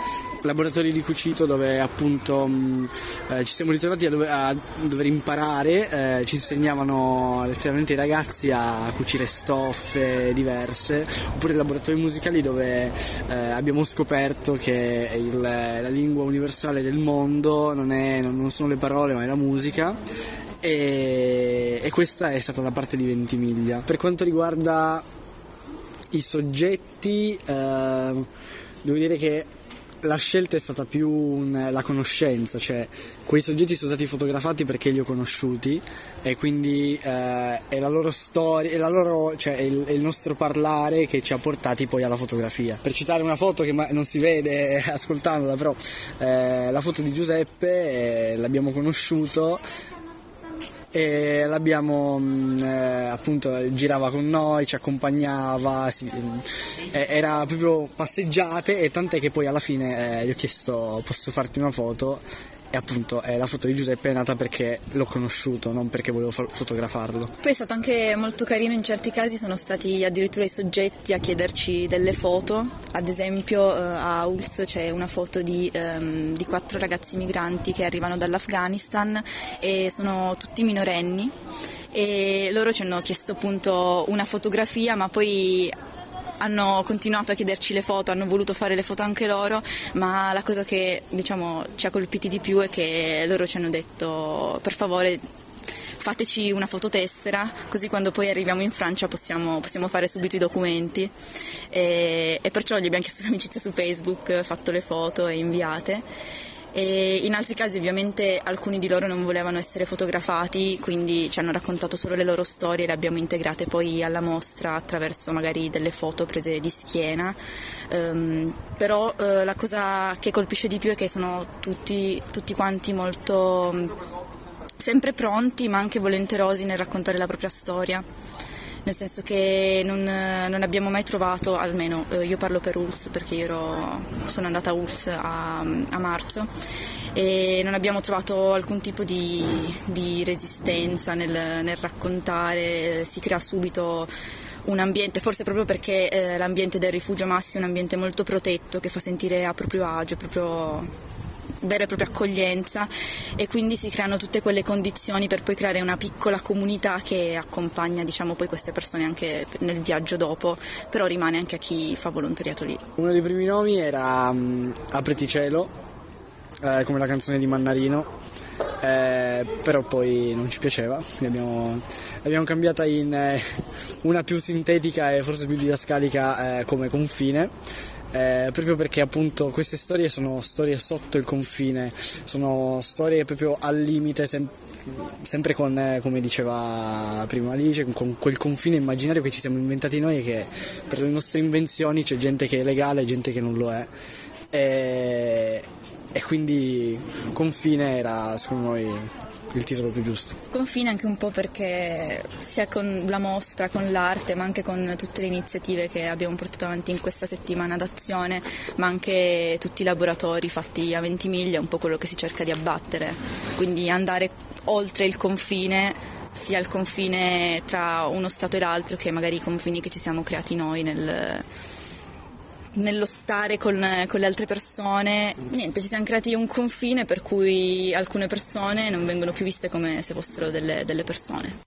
laboratori di cucito dove appunto mh, eh, ci siamo ritrovati a, dove- a dover imparare, eh, ci insegnavano letteralmente i ragazzi a cucire stoffe diverse, oppure laboratori musicali dove eh, abbiamo scoperto che il- la lingua universale del mondo non, è- non sono le parole ma è la musica e, e questa è stata la parte di Ventimiglia. Per quanto riguarda i soggetti, ehm, devo dire che la scelta è stata più un- la conoscenza, cioè quei soggetti sono stati fotografati perché li ho conosciuti e quindi eh, è la loro storia, è, la loro, cioè, è, il, è il nostro parlare che ci ha portati poi alla fotografia. Per citare una foto che non si vede ascoltandola, però eh, la foto di Giuseppe eh, l'abbiamo conosciuto e l'abbiamo mh, eh, appunto girava con noi, ci accompagnava, si- eh, era proprio passeggiate e tant'è che poi alla fine eh, gli ho chiesto posso farti una foto e appunto eh, la foto di Giuseppe è nata perché l'ho conosciuto, non perché volevo fo- fotografarlo. Poi è stato anche molto carino, in certi casi sono stati addirittura i soggetti a chiederci delle foto, ad esempio eh, a ULS c'è una foto di, ehm, di quattro ragazzi migranti che arrivano dall'Afghanistan e sono tutti minorenni e loro ci hanno chiesto appunto una fotografia ma poi hanno continuato a chiederci le foto, hanno voluto fare le foto anche loro, ma la cosa che diciamo ci ha colpiti di più è che loro ci hanno detto per favore fateci una fototessera così quando poi arriviamo in Francia possiamo, possiamo fare subito i documenti e, e perciò gli abbiamo chiesto l'amicizia su Facebook, fatto le foto e inviate. E in altri casi ovviamente alcuni di loro non volevano essere fotografati, quindi ci hanno raccontato solo le loro storie e le abbiamo integrate poi alla mostra attraverso magari delle foto prese di schiena. Ehm, però eh, la cosa che colpisce di più è che sono tutti, tutti quanti molto mh, sempre pronti ma anche volenterosi nel raccontare la propria storia. Nel senso che non, non abbiamo mai trovato, almeno eh, io parlo per ULS perché io ero- sono andata a ULS a, a marzo e non abbiamo trovato alcun tipo di, di resistenza nel, nel raccontare, si crea subito un ambiente, forse proprio perché eh, l'ambiente del rifugio Massi è un ambiente molto protetto che fa sentire a proprio agio, proprio vera e propria accoglienza e quindi si creano tutte quelle condizioni per poi creare una piccola comunità che accompagna diciamo poi queste persone anche nel viaggio dopo, però rimane anche a chi fa volontariato lì. Uno dei primi nomi era um, Apriti cielo, eh, come la canzone di Mannarino, eh, però poi non ci piaceva, l'abbiamo, l'abbiamo cambiata in eh, una più sintetica e forse più didascalica eh, come confine. Eh, proprio perché appunto queste storie sono storie sotto il confine, sono storie proprio al limite, sem- sempre con, eh, come diceva prima Alice, con quel confine immaginario che ci siamo inventati noi e che per le nostre invenzioni c'è gente che è legale e gente che non lo è. E, e quindi confine era secondo noi il titolo più giusto. Confine anche un po' perché sia con la mostra, con l'arte, ma anche con tutte le iniziative che abbiamo portato avanti in questa settimana d'azione, ma anche tutti i laboratori fatti a Ventimiglia, è un po' quello che si cerca di abbattere, quindi andare oltre il confine sia il confine tra uno Stato e l'altro che magari i confini che ci siamo creati noi nel, nello stare con, con le altre persone. Niente, ci siamo creati un confine per cui alcune persone non vengono più viste come se fossero delle, delle persone.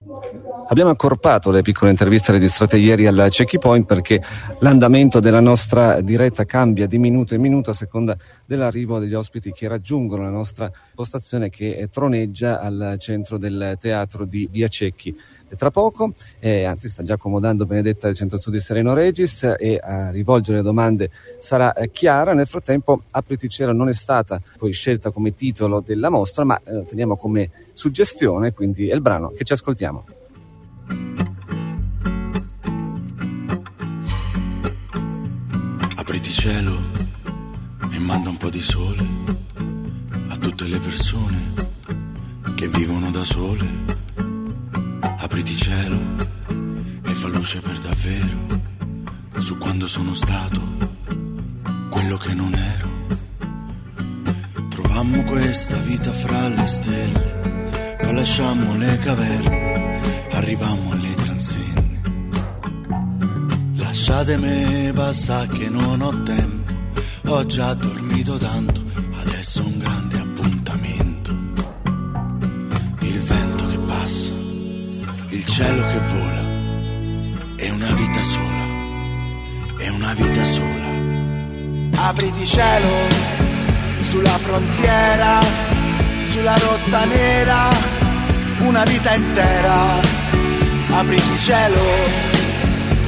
Abbiamo accorpato le piccole interviste registrate ieri al Checky Point perché l'andamento della nostra diretta cambia di minuto in minuto a seconda dell'arrivo degli ospiti che raggiungono la nostra postazione che troneggia al centro del teatro di Via Cecchi. Tra poco, eh, anzi sta già accomodando Benedetta del Centro Studi Sereno Regis e a rivolgere le domande sarà eh, Chiara. Nel frattempo Apriti cielo non è stata poi scelta come titolo della mostra, ma eh, teniamo come suggestione, quindi è il brano che ci ascoltiamo. Apriti cielo e manda un po' di sole a tutte le persone che vivono da sole. Apriti cielo e fa luce per davvero su quando sono stato quello che non ero. Trovammo questa vita fra le stelle, poi lasciammo le caverne, arrivammo alle transenne. Lasciatemi passare che non ho tempo, ho già dormito tanto, adesso un grande cielo che vola, è una vita sola, è una vita sola. Apriti cielo sulla frontiera, sulla rotta nera, una vita intera. Apriti cielo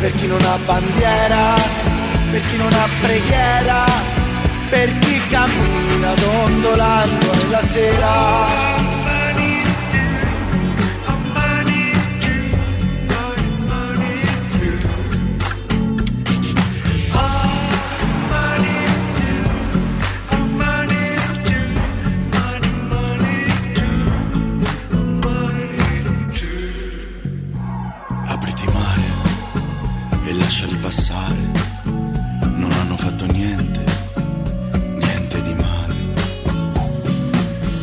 per chi non ha bandiera, per chi non ha preghiera, per chi cammina dondolando nella sera.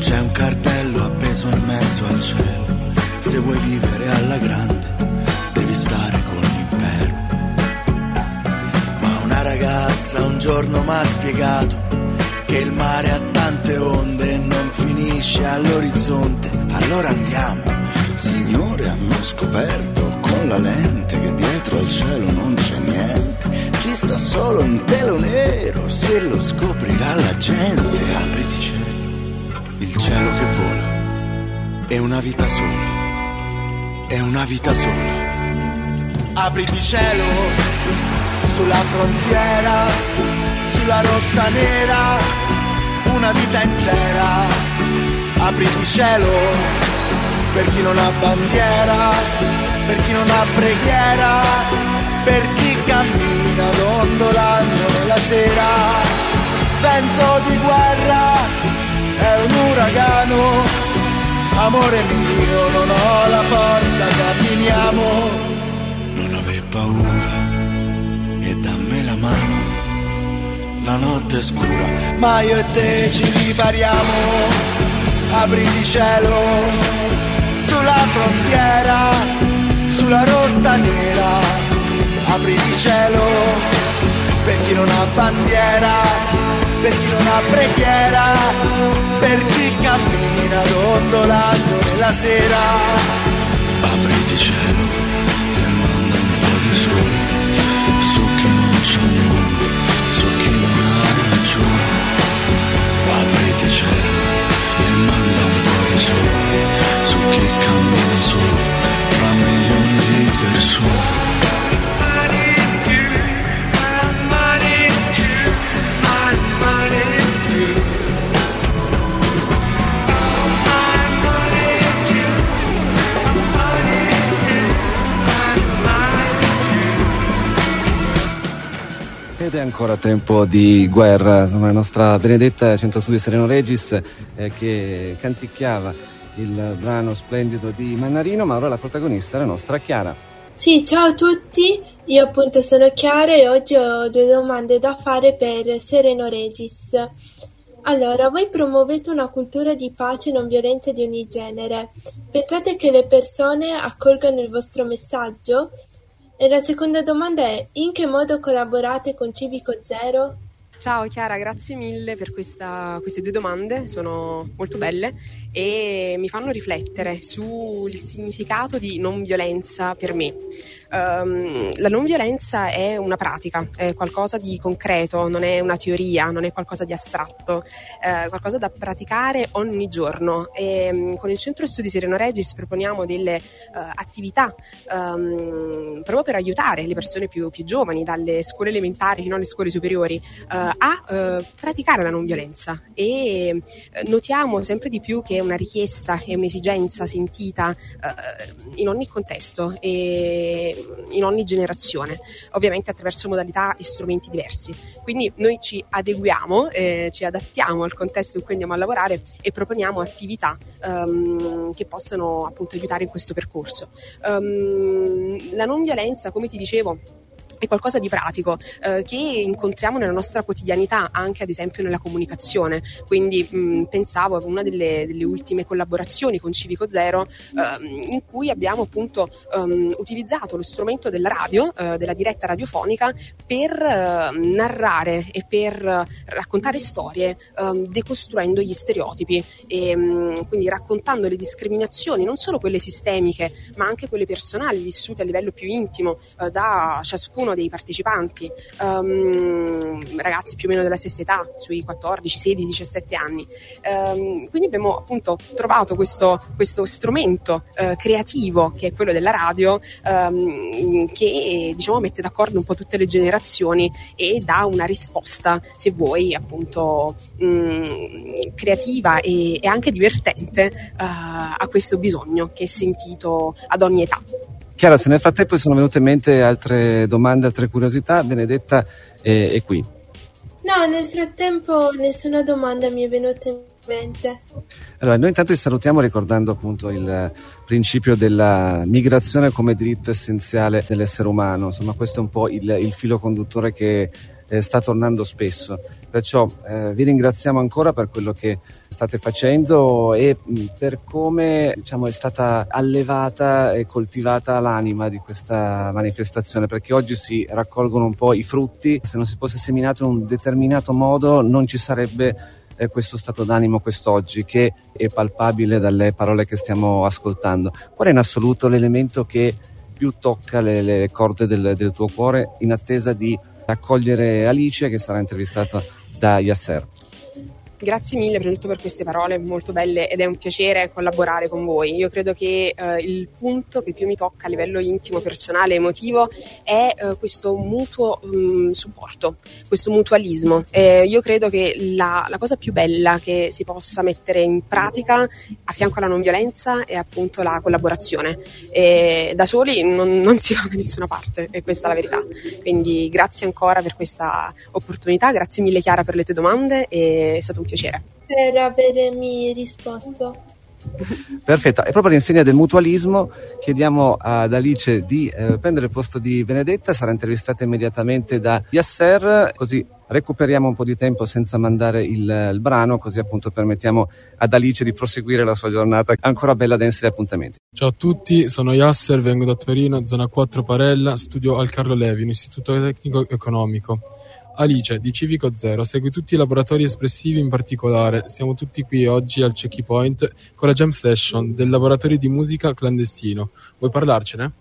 C'è un cartello appeso in mezzo al cielo. Se vuoi vivere alla grande, devi stare con l'impero. Ma una ragazza un giorno mi ha spiegato che il mare ha tante onde e non finisce all'orizzonte. Allora andiamo. Signore, hanno scoperto con la lente che dietro al cielo non c'è niente. Ci sta solo un telo nero, se lo scoprirà la gente. Apriti cielo, il cielo che vola. È una vita sola. È una vita sola. Apriti cielo sulla frontiera, sulla rotta nera, una vita intera. Apriti cielo per chi non ha bandiera, per chi non ha preghiera, per chi cammina dondolando nella sera. Vento di guerra è un uragano, amore mio, non ho la forza, camminiamo. Non aver paura e dammi la mano. La notte è scura, ma io e te ci ripariamo. Apriti cielo sulla frontiera, sulla rotta nera. Apriti cielo per chi non ha bandiera, per chi non ha preghiera, per chi cammina dondolando nella sera. apriti cielo e manda un po' di sole su chi non c'ha nulla, su chi non ha ragione. Apriti cielo e manda un po' di sole su chi cammina solo fra milioni di persone. Ed è ancora tempo di guerra, insomma, la nostra benedetta Centro Studi Sereno Regis eh, che canticchiava il brano splendido di Mannarino, ma ora la protagonista è la nostra Chiara. Sì, ciao a tutti, io appunto sono Chiara e oggi ho due domande da fare per Sereno Regis. Allora, voi promuovete una cultura di pace e non violenza di ogni genere. Pensate che le persone accolgano il vostro messaggio? E la seconda domanda è: in che modo collaborate con Civico Zero? Ciao Chiara, grazie mille per questa- queste due domande, sono molto belle e mi fanno riflettere sul significato di non violenza per me. Ehm, la non violenza è una pratica, è qualcosa di concreto, non è una teoria, non è qualcosa di astratto, è qualcosa da praticare ogni giorno. E, mm, con il Centro Studi Sereno Regis proponiamo delle eh, attività ehm, proprio per aiutare le persone più, più giovani, dalle scuole elementari fino alle scuole superiori, eh, a eh, praticare la non violenza. E eh, notiamo sempre di più che è una richiesta e un'esigenza sentita eh, in ogni contesto e in ogni generazione, ovviamente attraverso modalità e strumenti diversi. Quindi noi ci adeguiamo, eh, ci adattiamo al contesto in cui andiamo a lavorare e proponiamo attività ehm, che possano appunto aiutare in questo percorso. Ehm, la non violenza, come ti dicevo, è qualcosa di pratico eh, che incontriamo nella nostra quotidianità, anche ad esempio nella comunicazione. Quindi mh, pensavo a una delle, delle ultime collaborazioni con Civico Zero ehm, in cui abbiamo appunto ehm, utilizzato lo strumento della radio, eh, della diretta radiofonica, per eh, narrare e per eh, raccontare storie, ehm, decostruendo gli stereotipi e mh, quindi raccontando le discriminazioni, non solo quelle sistemiche, ma anche quelle personali, vissute a livello più intimo eh, da ciascuno ciascuno dei partecipanti, ehm, ragazzi più o meno della stessa età, sui 14, 16, 17 anni. Ehm, quindi abbiamo appunto trovato questo, questo strumento eh, creativo che è quello della radio ehm, che diciamo mette d'accordo un po' tutte le generazioni e dà una risposta, se vuoi, appunto mh, creativa e, e anche divertente eh, a questo bisogno che è sentito ad ogni età. Chiara, se nel frattempo sono venute in mente altre domande, altre curiosità, Benedetta è, è qui. No, nel frattempo nessuna domanda mi è venuta in mente. Allora, noi intanto ti salutiamo ricordando appunto il principio della migrazione come diritto essenziale dell'essere umano, insomma questo è un po' il, il filo conduttore che eh, sta tornando spesso. Perciò eh, vi ringraziamo ancora per quello che state facendo e mh, per come diciamo, è stata allevata e coltivata l'anima di questa manifestazione, perché oggi si raccolgono un po' i frutti, se non si fosse seminato in un determinato modo non ci sarebbe eh, questo stato d'animo quest'oggi che è palpabile dalle parole che stiamo ascoltando. Qual è in assoluto l'elemento che più tocca le, le corde del, del tuo cuore in attesa di accogliere Alice che sarà intervistata da Yasser? Grazie mille prima di tutto per queste parole molto belle ed è un piacere collaborare con voi. Io credo che eh, il punto che più mi tocca a livello intimo, personale, emotivo è eh, questo mutuo mh, supporto, questo mutualismo. Eh, io credo che la, la, cosa più bella che si possa mettere in pratica a fianco alla non violenza è appunto la collaborazione. E da soli non, non si va da nessuna parte e questa è la verità. Quindi grazie ancora per questa opportunità, grazie mille Chiara per le tue domande, è stato un piacere. Per avermi risposto. Perfetto, e proprio all'insegna del mutualismo chiediamo ad Alice di eh, prendere il posto di Benedetta, sarà intervistata immediatamente da Yasser, così recuperiamo un po' di tempo senza mandare il, il, brano, così appunto permettiamo ad Alice di proseguire la sua giornata ancora bella densa di appuntamenti. Ciao a tutti, sono Yasser, vengo da Torino, zona 4 Parella, studio al Carlo Levi, un istituto tecnico economico. Alice di Civico Zero segue tutti i laboratori espressivi in particolare. Siamo tutti qui oggi al Checkpoint con la jam session del laboratorio di musica clandestino. Vuoi parlarcene?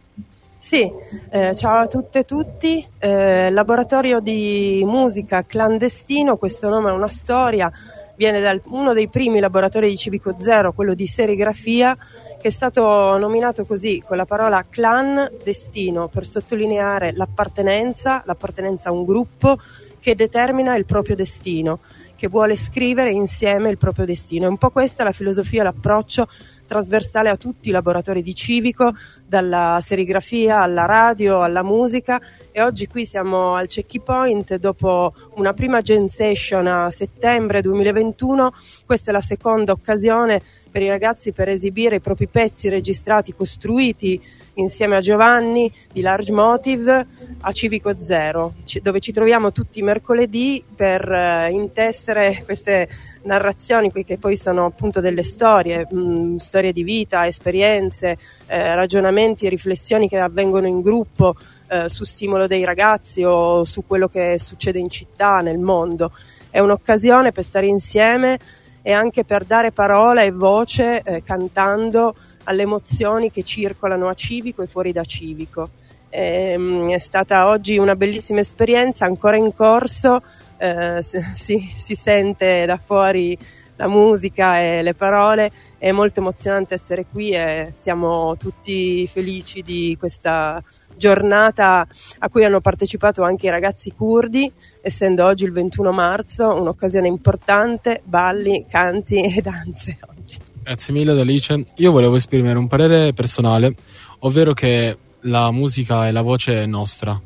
Sì, eh, ciao a tutte e tutti. Eh, laboratorio di musica clandestino, questo nome è una storia, viene da uno dei primi laboratori di Civico Zero, quello di serigrafia, che è stato nominato così con la parola clandestino per sottolineare l'appartenenza, l'appartenenza a un gruppo che determina il proprio destino, che vuole scrivere insieme il proprio destino. È un po' questa la filosofia, l'approccio trasversale a tutti i laboratori di civico, dalla serigrafia alla radio, alla musica. E oggi qui siamo al Checky Point dopo una prima gen session a settembre 2021, questa è la seconda occasione per i ragazzi per esibire i propri pezzi registrati, costruiti insieme a Giovanni di Large Motive a Civico Zero, dove ci troviamo tutti mercoledì per eh, intessere queste narrazioni che poi sono appunto delle storie, mh, storie di vita, esperienze, eh, ragionamenti e riflessioni che avvengono in gruppo eh, su stimolo dei ragazzi o su quello che succede in città, nel mondo. È un'occasione per stare insieme e anche per dare parola e voce eh, cantando alle emozioni che circolano a Civico e fuori da Civico. Ehm, è stata oggi una bellissima esperienza, ancora in corso, eh, si, si sente da fuori la musica e le parole, è molto emozionante essere qui e siamo tutti felici di questa giornata a cui hanno partecipato anche i ragazzi curdi, essendo oggi il 21 marzo, un'occasione importante, balli, canti e danze oggi. Grazie mille Alice. Io volevo esprimere un parere personale, ovvero che la musica e la voce è nostra.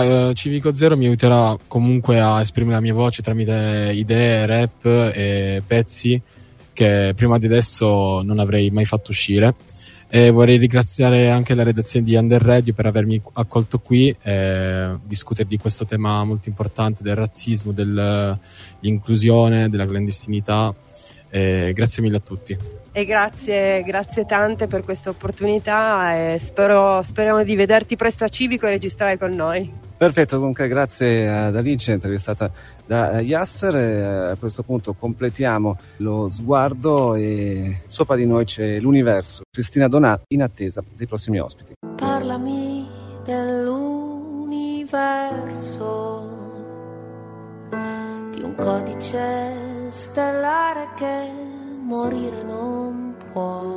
Uh, Civico Zero mi aiuterà comunque a esprimere la mia voce tramite idee, rap e pezzi che prima di adesso non avrei mai fatto uscire. E vorrei ringraziare anche la redazione di Under Radio per avermi accolto qui e discutere di questo tema molto importante del razzismo, dell'inclusione, della clandestinità. E grazie mille a tutti. E grazie, grazie tante per questa opportunità e spero, speriamo di vederti presto a Civico e registrare con noi. Perfetto, comunque grazie ad Alice, intervistata da Yasser. E a questo punto completiamo lo sguardo e sopra di noi c'è l'universo. Cristina Donà in attesa dei prossimi ospiti. Parlami dell'universo verso di un codice stellare che morire non può,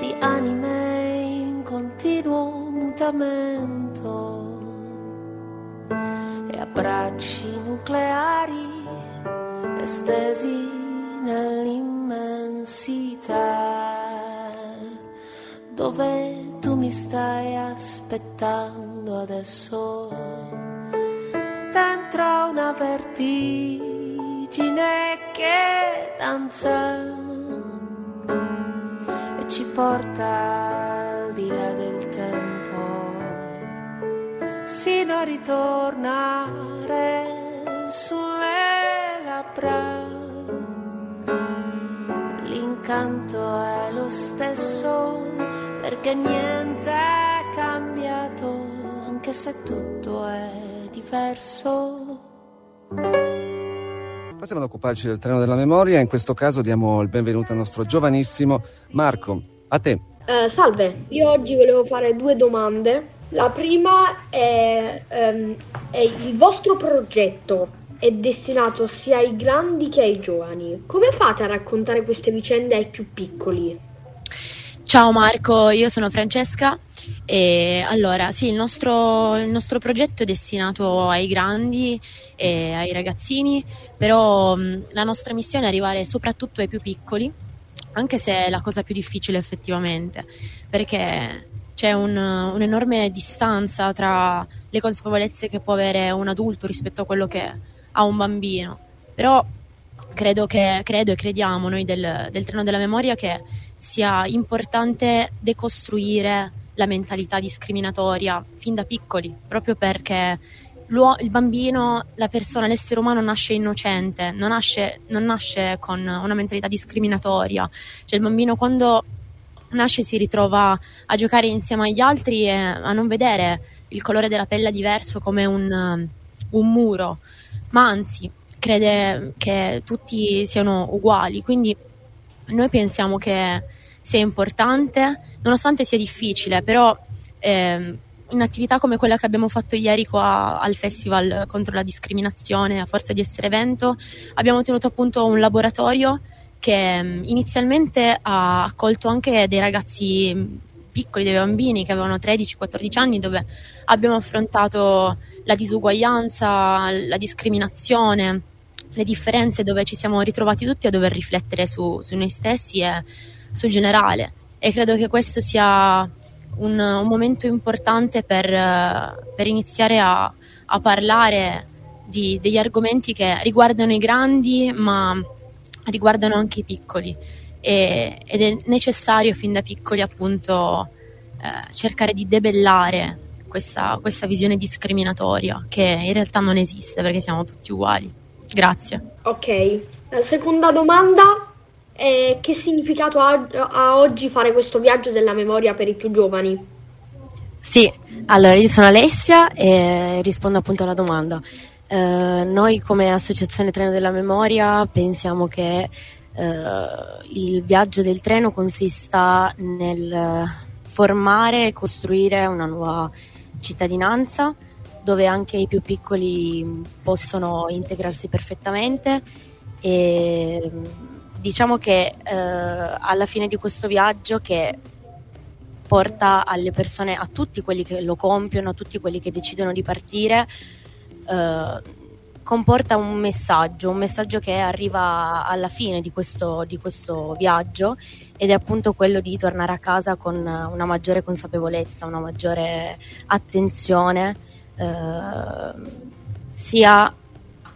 di anime in continuo mutamento. E abbracci nucleari estesi nell'immensità. Dove tu mi stai aspettando adesso? Dentro una vertigine che danza e ci porta al di là del tempo. Sino a ritornare sulle labbra l'incanto è lo stesso perché niente è cambiato anche se tutto è diverso Passiamo ad occuparci del treno della memoria. In questo caso diamo il benvenuto al nostro giovanissimo Marco. A te. Eh, salve, io oggi volevo fare due domande. La prima è, ehm, è il vostro progetto è destinato sia ai grandi che ai giovani. Come fate a raccontare queste vicende ai più piccoli? Ciao Marco, io sono Francesca e allora sì, il nostro, il nostro progetto è destinato ai grandi e ai ragazzini, però mh, la nostra missione è arrivare soprattutto ai più piccoli, anche se è la cosa più difficile effettivamente, perché c'è un- un'enorme distanza tra le consapevolezze che può avere un adulto rispetto a quello che ha un bambino. Però credo, che, credo e crediamo noi del, del treno della memoria che sia importante decostruire la mentalità discriminatoria fin da piccoli, proprio perché il bambino, la persona, l'essere umano nasce innocente, non nasce, non nasce con una mentalità discriminatoria. Cioè il bambino quando nasce si ritrova a giocare insieme agli altri e a non vedere il colore della pelle diverso come un, un muro, ma anzi crede che tutti siano uguali. Quindi noi pensiamo che sia importante, nonostante sia difficile, però ehm, in attività come quella che abbiamo fatto ieri qua al Festival contro la discriminazione a forza di essere evento, abbiamo tenuto appunto un laboratorio che mh, inizialmente ha accolto anche dei ragazzi piccoli, dei bambini che avevano 13-14 anni, dove abbiamo affrontato la disuguaglianza, la discriminazione, le differenze, dove ci siamo ritrovati tutti a dover riflettere su, su noi stessi e sul generale. E credo che questo sia un, un momento importante per, per iniziare a, a parlare di- degli argomenti che riguardano i grandi, ma riguardano anche i piccoli. E- ed è necessario fin da piccoli appunto eh, cercare di debellare questa, questa visione discriminatoria che in realtà non esiste perché siamo tutti uguali. Grazie. Ok, la seconda domanda è che significato ha, ha oggi fare questo viaggio della memoria per i più giovani? Sì, allora io sono Alessia e rispondo appunto alla domanda. Eh, noi come Associazione Treno della Memoria pensiamo che eh, il viaggio del treno consista nel formare e costruire una nuova cittadinanza dove anche i più piccoli possono integrarsi perfettamente. E diciamo che eh, alla fine di questo viaggio che porta alle persone, a tutti quelli che lo compiono, a tutti quelli che decidono di partire, eh, comporta un messaggio, un messaggio che arriva alla fine di questo, di questo viaggio ed è appunto quello di tornare a casa con una maggiore consapevolezza, una maggiore attenzione, sia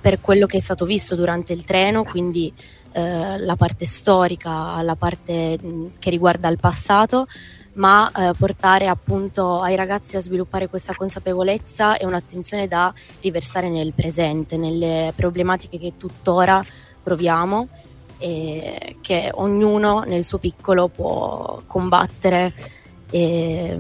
per quello che è stato visto durante il treno, quindi eh, la parte storica, la parte che riguarda il passato, ma eh, portare appunto ai ragazzi a sviluppare questa consapevolezza e un'attenzione da riversare nel presente, nelle problematiche che tuttora proviamo e che ognuno nel suo piccolo può combattere e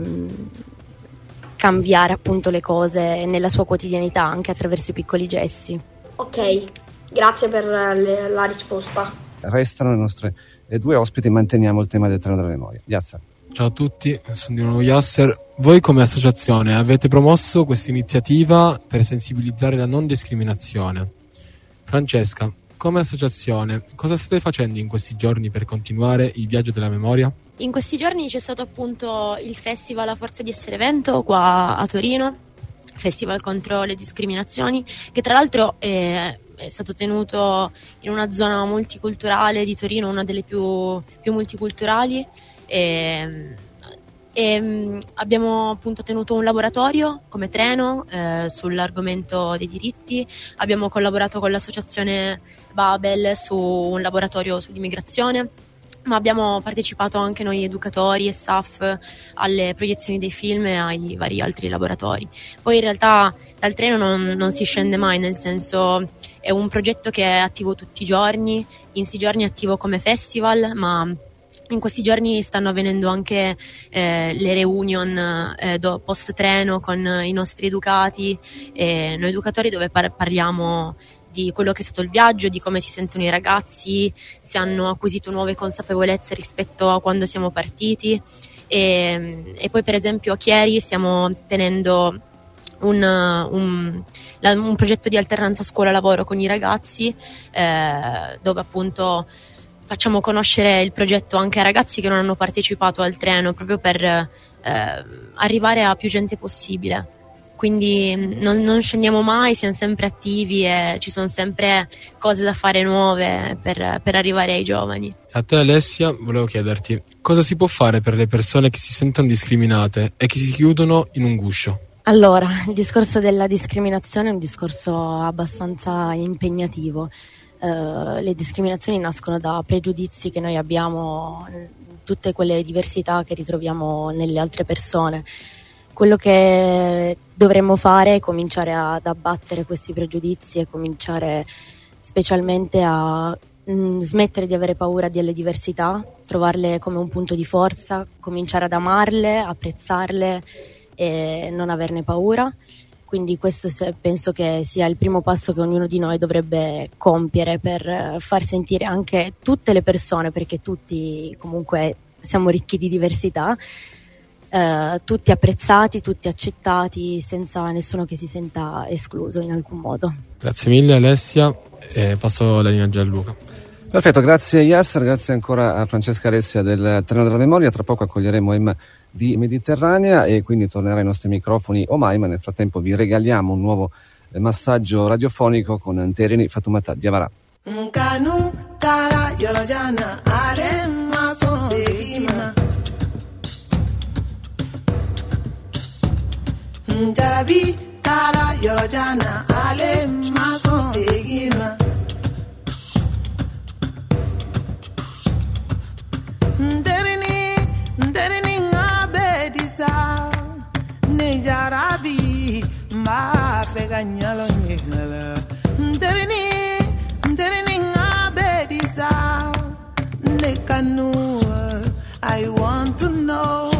cambiare appunto le cose nella sua quotidianità anche attraverso i piccoli gesti. Ok, grazie per le- la risposta. Restano le nostre le due ospiti, manteniamo il tema del treno della memoria. Yasser. Ciao a tutti, sono di nuovo Yasser. voi come associazione avete promosso questa iniziativa per sensibilizzare la non discriminazione. Francesca, come associazione, cosa state facendo in questi giorni per continuare il viaggio della memoria? In questi giorni c'è stato appunto il festival La Forza di Essere Evento qua a Torino, festival contro le discriminazioni, che tra l'altro è, è stato tenuto in una zona multiculturale di Torino, una delle più, più multiculturali. E, e, mh, abbiamo appunto tenuto un laboratorio come treno eh, sull'argomento dei diritti, abbiamo collaborato con l'associazione Babel su un laboratorio sull'immigrazione ma abbiamo partecipato anche noi educatori e staff alle proiezioni dei film e ai vari altri laboratori. Poi in realtà dal treno non, non si scende mai, nel senso è un progetto che è attivo tutti i giorni, in questi giorni è attivo come festival, ma in questi giorni stanno avvenendo anche eh, le reunion eh, post treno con i nostri educati e noi educatori dove par- parliamo di quello che è stato il viaggio, di come si sentono i ragazzi, se hanno acquisito nuove consapevolezze rispetto a quando siamo partiti. E, e poi, per esempio, a Chieri stiamo tenendo un, un, un progetto di alternanza scuola-lavoro con i ragazzi, eh, dove appunto facciamo conoscere il progetto anche ai ragazzi che non hanno partecipato al treno, proprio per eh, arrivare a più gente possibile quindi non, non scendiamo mai, siamo sempre attivi e ci sono sempre cose da fare nuove per, per arrivare ai giovani. A te Alessia volevo chiederti cosa si può fare per le persone che si sentono discriminate e che si chiudono in un guscio? Allora, il discorso della discriminazione è un discorso abbastanza impegnativo. Eh, le discriminazioni nascono da pregiudizi che noi abbiamo, tutte quelle diversità che ritroviamo nelle altre persone. Quello che dovremmo fare è cominciare ad abbattere questi pregiudizi e cominciare specialmente a mm, smettere di avere paura delle diversità, trovarle come un punto di forza, cominciare ad amarle, apprezzarle e non averne paura. Quindi questo penso che sia il primo passo che ognuno di noi dovrebbe compiere per far sentire anche tutte le persone, perché tutti comunque siamo ricchi di diversità, eh, tutti apprezzati, tutti accettati, senza nessuno che si senta escluso in alcun modo. Grazie mille Alessia e passo la linea a Gianluca. Perfetto, grazie Yasser, grazie ancora a Francesca Alessia del Treno della Memoria. Tra poco accoglieremo Emma di Mediterranea e quindi tornerà ai nostri microfoni Omai, ma nel frattempo vi regaliamo un nuovo eh, massaggio radiofonico con Terini Fatumata Diavara. Nkanu njarabi taara yɔrɔ jan na ale ma sɔn segin ma. n terini n terini n ka bɛɛ di sa ne jarabi n b'a fɛ ka ɲalɔ ɲɛgɛn la n terini ne kanu I want to know.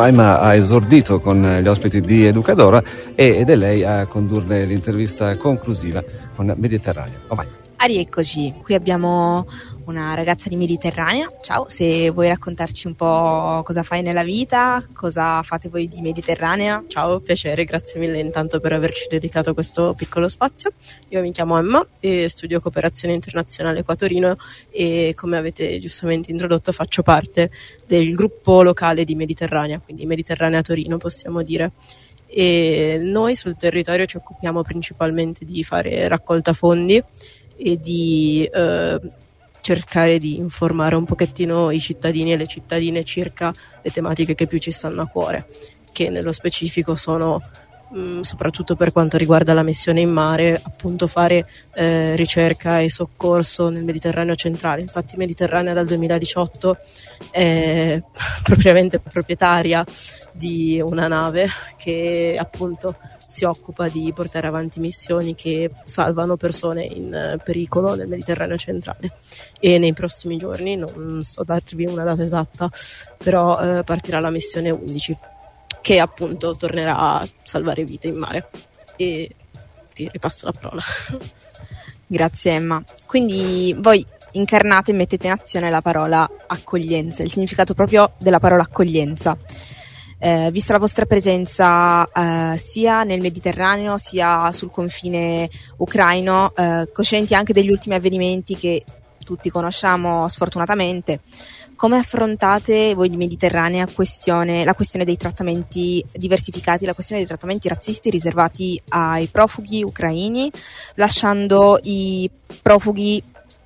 Maima ha esordito con gli ospiti di Educadora ed è lei a condurre l'intervista conclusiva con Mediterraneo. Oh, vai. Ah, rieccoci, qui abbiamo una ragazza di Mediterranea. Ciao, se vuoi raccontarci un po' cosa fai nella vita, cosa fate voi di Mediterranea. Ciao, piacere, grazie mille intanto per averci dedicato questo piccolo spazio. Io mi chiamo Emma e studio cooperazione internazionale qua a Torino e come avete giustamente introdotto faccio parte del gruppo locale di Mediterranea, quindi Mediterranea Torino possiamo dire. E noi sul territorio ci occupiamo principalmente di fare raccolta fondi e di eh, cercare di informare un pochettino i cittadini e le cittadine circa le tematiche che più ci stanno a cuore, che nello specifico sono mh, soprattutto per quanto riguarda la missione in mare, appunto fare eh, ricerca e soccorso nel Mediterraneo centrale. Infatti Mediterranea dal 2018 è propriamente proprietaria di una nave che appunto si occupa di portare avanti missioni che salvano persone in eh, pericolo nel Mediterraneo centrale e nei prossimi giorni, non so darvi una data esatta, però eh, partirà la missione 11 che appunto tornerà a salvare vite in mare e ti ripasso la parola. Grazie Emma. Quindi voi incarnate e mettete in azione la parola accoglienza, il significato proprio della parola accoglienza. Eh, vista la vostra presenza eh, sia nel Mediterraneo sia sul confine ucraino, eh, coscienti anche degli ultimi avvenimenti che tutti conosciamo sfortunatamente, come affrontate voi di Mediterranea questione, la questione dei trattamenti diversificati, la questione dei trattamenti razzisti riservati ai profughi ucraini, lasciando i profughi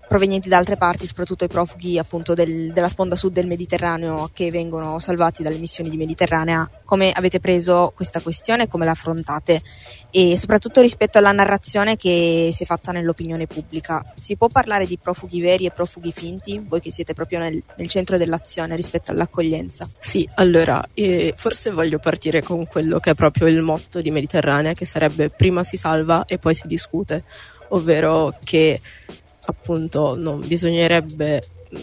provenienti da altre parti, soprattutto i profughi appunto del- della sponda sud del Mediterraneo che vengono salvati dalle missioni di Mediterranea. Come avete preso questa questione e come la affrontate? E soprattutto rispetto alla narrazione che si è fatta nell'opinione pubblica. Si può parlare di profughi veri e profughi finti? Voi che siete proprio nel, nel centro dell'azione rispetto all'accoglienza. Sì, allora, eh, forse voglio partire con quello che è proprio il motto di Mediterranea, che sarebbe prima si salva e poi si discute, ovvero che appunto non bisognerebbe mh,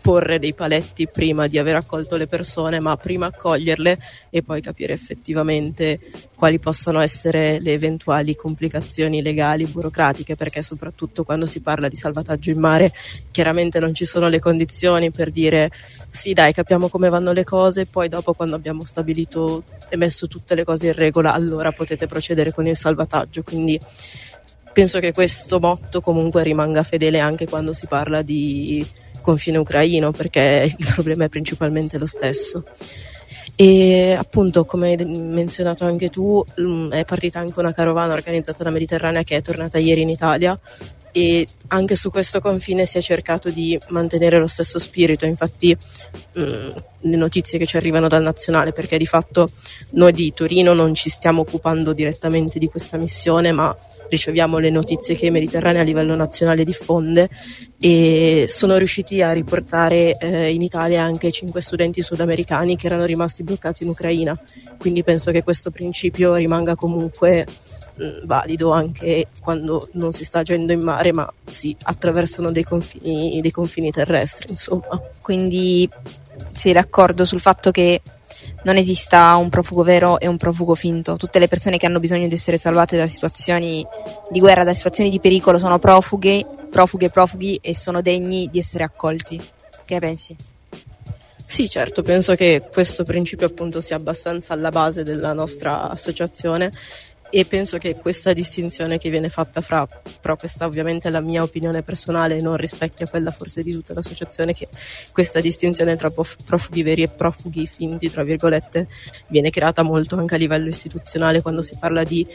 porre dei paletti prima di aver accolto le persone, ma prima accoglierle e poi capire effettivamente quali possano essere le eventuali complicazioni legali, burocratiche, perché soprattutto quando si parla di salvataggio in mare chiaramente non ci sono le condizioni per dire sì dai capiamo come vanno le cose, poi dopo quando abbiamo stabilito e messo tutte le cose in regola allora potete procedere con il salvataggio, quindi penso che questo motto comunque rimanga fedele anche quando si parla di confine ucraino perché il problema è principalmente lo stesso. E appunto, come hai menzionato anche tu, mm, è partita anche una carovana organizzata da Mediterranea che è tornata ieri in Italia e anche su questo confine si è cercato di mantenere lo stesso spirito. Infatti, mh, le notizie che ci arrivano dal nazionale, perché di fatto noi di Torino non ci stiamo occupando direttamente di questa missione, ma riceviamo le notizie che Mediterranea a livello nazionale diffonde e sono riusciti a riportare eh, in Italia anche cinque studenti sudamericani che erano rimasti bloccati in Ucraina. Quindi penso che questo principio rimanga comunque mh, valido anche quando non si sta agendo in mare, ma si attraversano dei confini, dei confini terrestri, insomma. Quindi sei d'accordo sul fatto che non esista un profugo vero e un profugo finto. Tutte le persone che hanno bisogno di essere salvate da situazioni di guerra, da situazioni di pericolo, sono profughe, profughe, profughi e sono degni di essere accolti. Che ne pensi? Sì, certo, penso che questo principio appunto sia abbastanza alla base della nostra associazione e penso che questa distinzione che viene fatta fra, però questa ovviamente è la mia opinione personale, non rispecchia quella forse di tutta l'associazione, che questa distinzione tra prof- profughi veri e profughi finti, tra virgolette, viene creata molto anche a livello istituzionale quando si parla di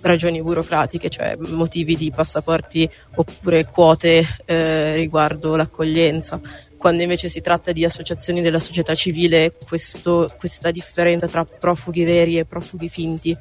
ragioni burocratiche, cioè motivi di passaporti oppure quote eh, riguardo l'accoglienza. Quando invece si tratta di associazioni della società civile, questo- questa differenza tra profughi veri e profughi finti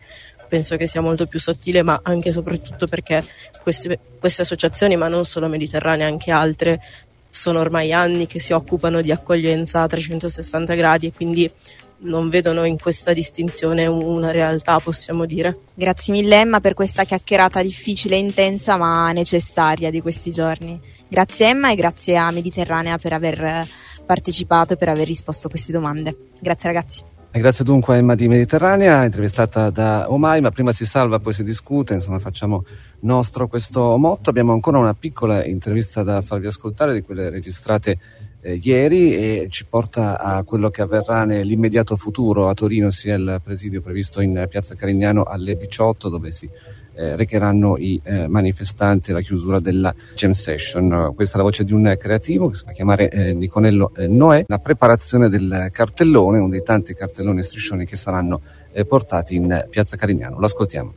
penso che sia molto più sottile, ma anche e soprattutto perché queste, queste associazioni, ma non solo Mediterranea, anche altre, sono ormai anni che si occupano di accoglienza a 360 gradi e quindi non vedono in questa distinzione una realtà, possiamo dire. Grazie mille Emma per questa chiacchierata difficile e intensa ma necessaria di questi giorni. Grazie Emma e grazie a Mediterranea per aver partecipato e per aver risposto a queste domande. Grazie ragazzi. E grazie dunque a Emma di Mediterranea, intervistata da Omai, ma prima si salva, poi si discute, insomma facciamo nostro questo motto. Abbiamo ancora una piccola intervista da farvi ascoltare di quelle registrate eh, ieri e ci porta a quello che avverrà nell'immediato futuro a Torino, sia il presidio previsto in Piazza Carignano alle 18 dove si eh, recheranno i eh, manifestanti alla chiusura della jam session. Questa è la voce di un creativo che si fa chiamare eh, Niconello eh, Noè. La preparazione del cartellone, uno dei tanti cartelloni e striscioni che saranno eh, portati in Piazza Carignano. Lo ascoltiamo.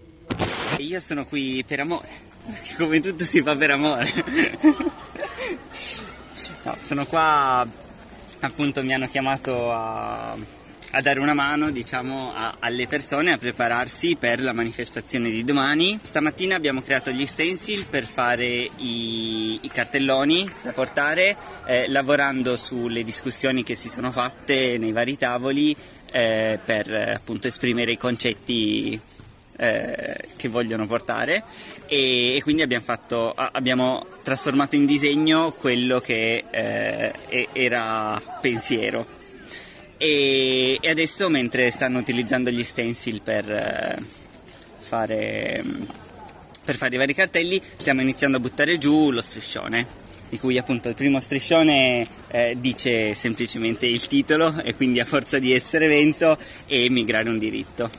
Io sono qui per amore, perché come tutto si fa per amore. no, sono qua, appunto mi hanno chiamato a, a dare una mano diciamo, a- alle persone a prepararsi per la manifestazione di domani. Stamattina abbiamo creato gli stencil per fare i, i cartelloni da portare, eh, lavorando sulle discussioni che si sono fatte nei vari tavoli eh, per appunto esprimere i concetti eh, che vogliono portare e, e quindi abbiamo, fatto, abbiamo trasformato in disegno quello che eh, era pensiero e, e adesso mentre stanno utilizzando gli stencil per eh, fare per fare i vari cartelli stiamo iniziando a buttare giù lo striscione di cui appunto il primo striscione eh, dice semplicemente il titolo e quindi a forza di essere vento e migrare un diritto.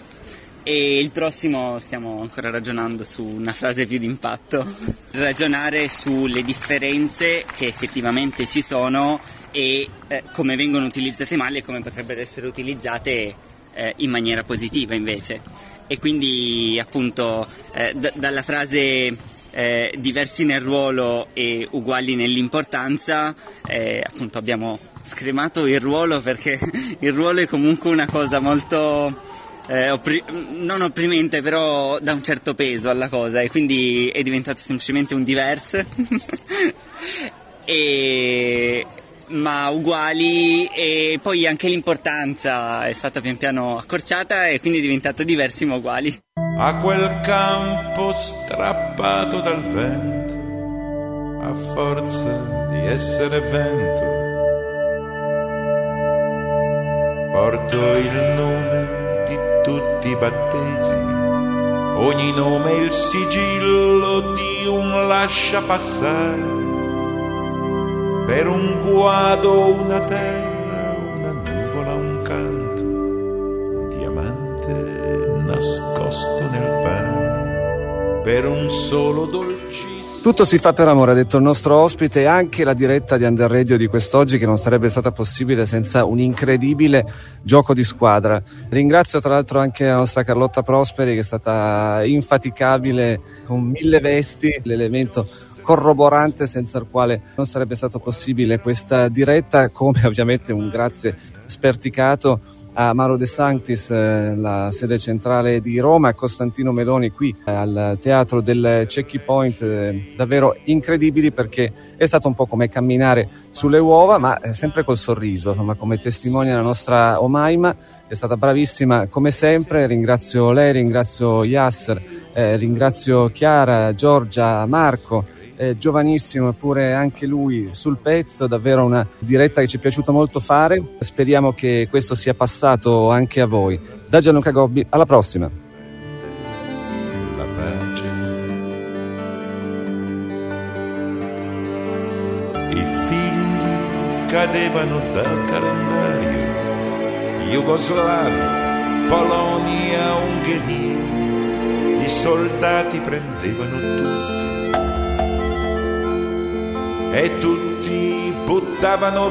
E il prossimo stiamo ancora ragionando su una frase più d'impatto, ragionare sulle differenze che effettivamente ci sono e eh, come vengono utilizzate male e come potrebbero essere utilizzate eh, in maniera positiva invece. E quindi appunto eh, d- dalla frase eh, diversi nel ruolo e uguali nell'importanza, eh, appunto abbiamo scremato il ruolo perché il ruolo è comunque una cosa molto eh, oppri- non opprimente, però dà un certo peso alla cosa e quindi è diventato semplicemente un diverse. e ma uguali e poi anche l'importanza è stata pian piano accorciata e quindi è diventato diversi ma uguali. a quel campo strappato dal vento, a forza di essere vento. Porto il nome di tutti i battesimi, ogni nome è il sigillo di un lascia passare, per un guado una terra, una nuvola, un canto, un diamante nascosto nel pane, per un solo dolcissimo. Tutto si fa per amore, ha detto il nostro ospite, anche la diretta di Under Radio di quest'oggi che non sarebbe stata possibile senza un incredibile gioco di squadra. Ringrazio tra l'altro anche la nostra Carlotta Prosperi che è stata infaticabile con mille vesti, l'elemento corroborante senza il quale non sarebbe stato possibile questa diretta, come ovviamente un grazie sperticato a Maro De Sanctis, eh, la sede centrale di Roma, a Costantino Meloni qui eh, al teatro del Checky Point, eh, davvero incredibili perché è stato un po' come camminare sulle uova, ma sempre col sorriso, insomma, come testimonia la nostra Omaima, è stata bravissima come sempre, ringrazio lei, ringrazio Yasser, eh, ringrazio Chiara, Giorgia, Marco eh, giovanissimo eppure anche lui sul pezzo, davvero una diretta che ci è piaciuto molto fare. Speriamo che questo sia passato anche a voi. Da Gianluca Gobbi, alla prossima. la pace. I figli cadevano dal calendario, Jugoslavia, Polonia, Ungheria, i soldati prendevano tutti e tutti buttavano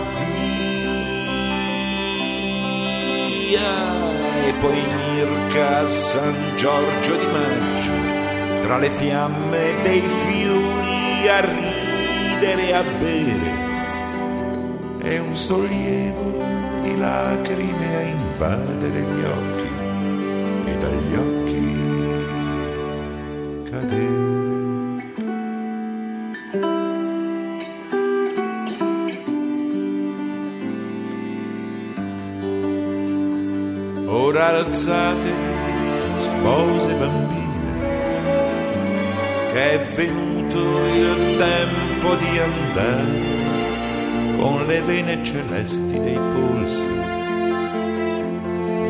via. E poi Mirka San Giorgio di Maggio tra le fiamme dei fiori a ridere e a bere. E un sollievo di lacrime a invadere gli occhi. E dagli occhi cadere. Ora alzate, spose bambine, che è venuto il tempo di andare con le vene celesti dei polsi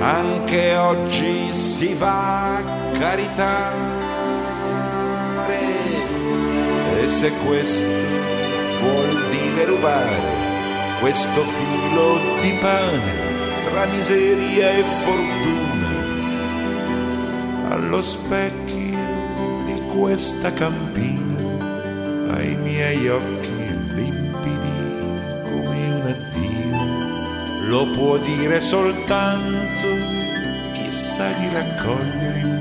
anche oggi si va a caritare. E se questo vuol dire rubare questo filo di pane tra miseria e fortuna, allo specchio di questa campina, ai miei occhi limpidi come un addio, lo può dire soltanto chi sa di raccogliere bocca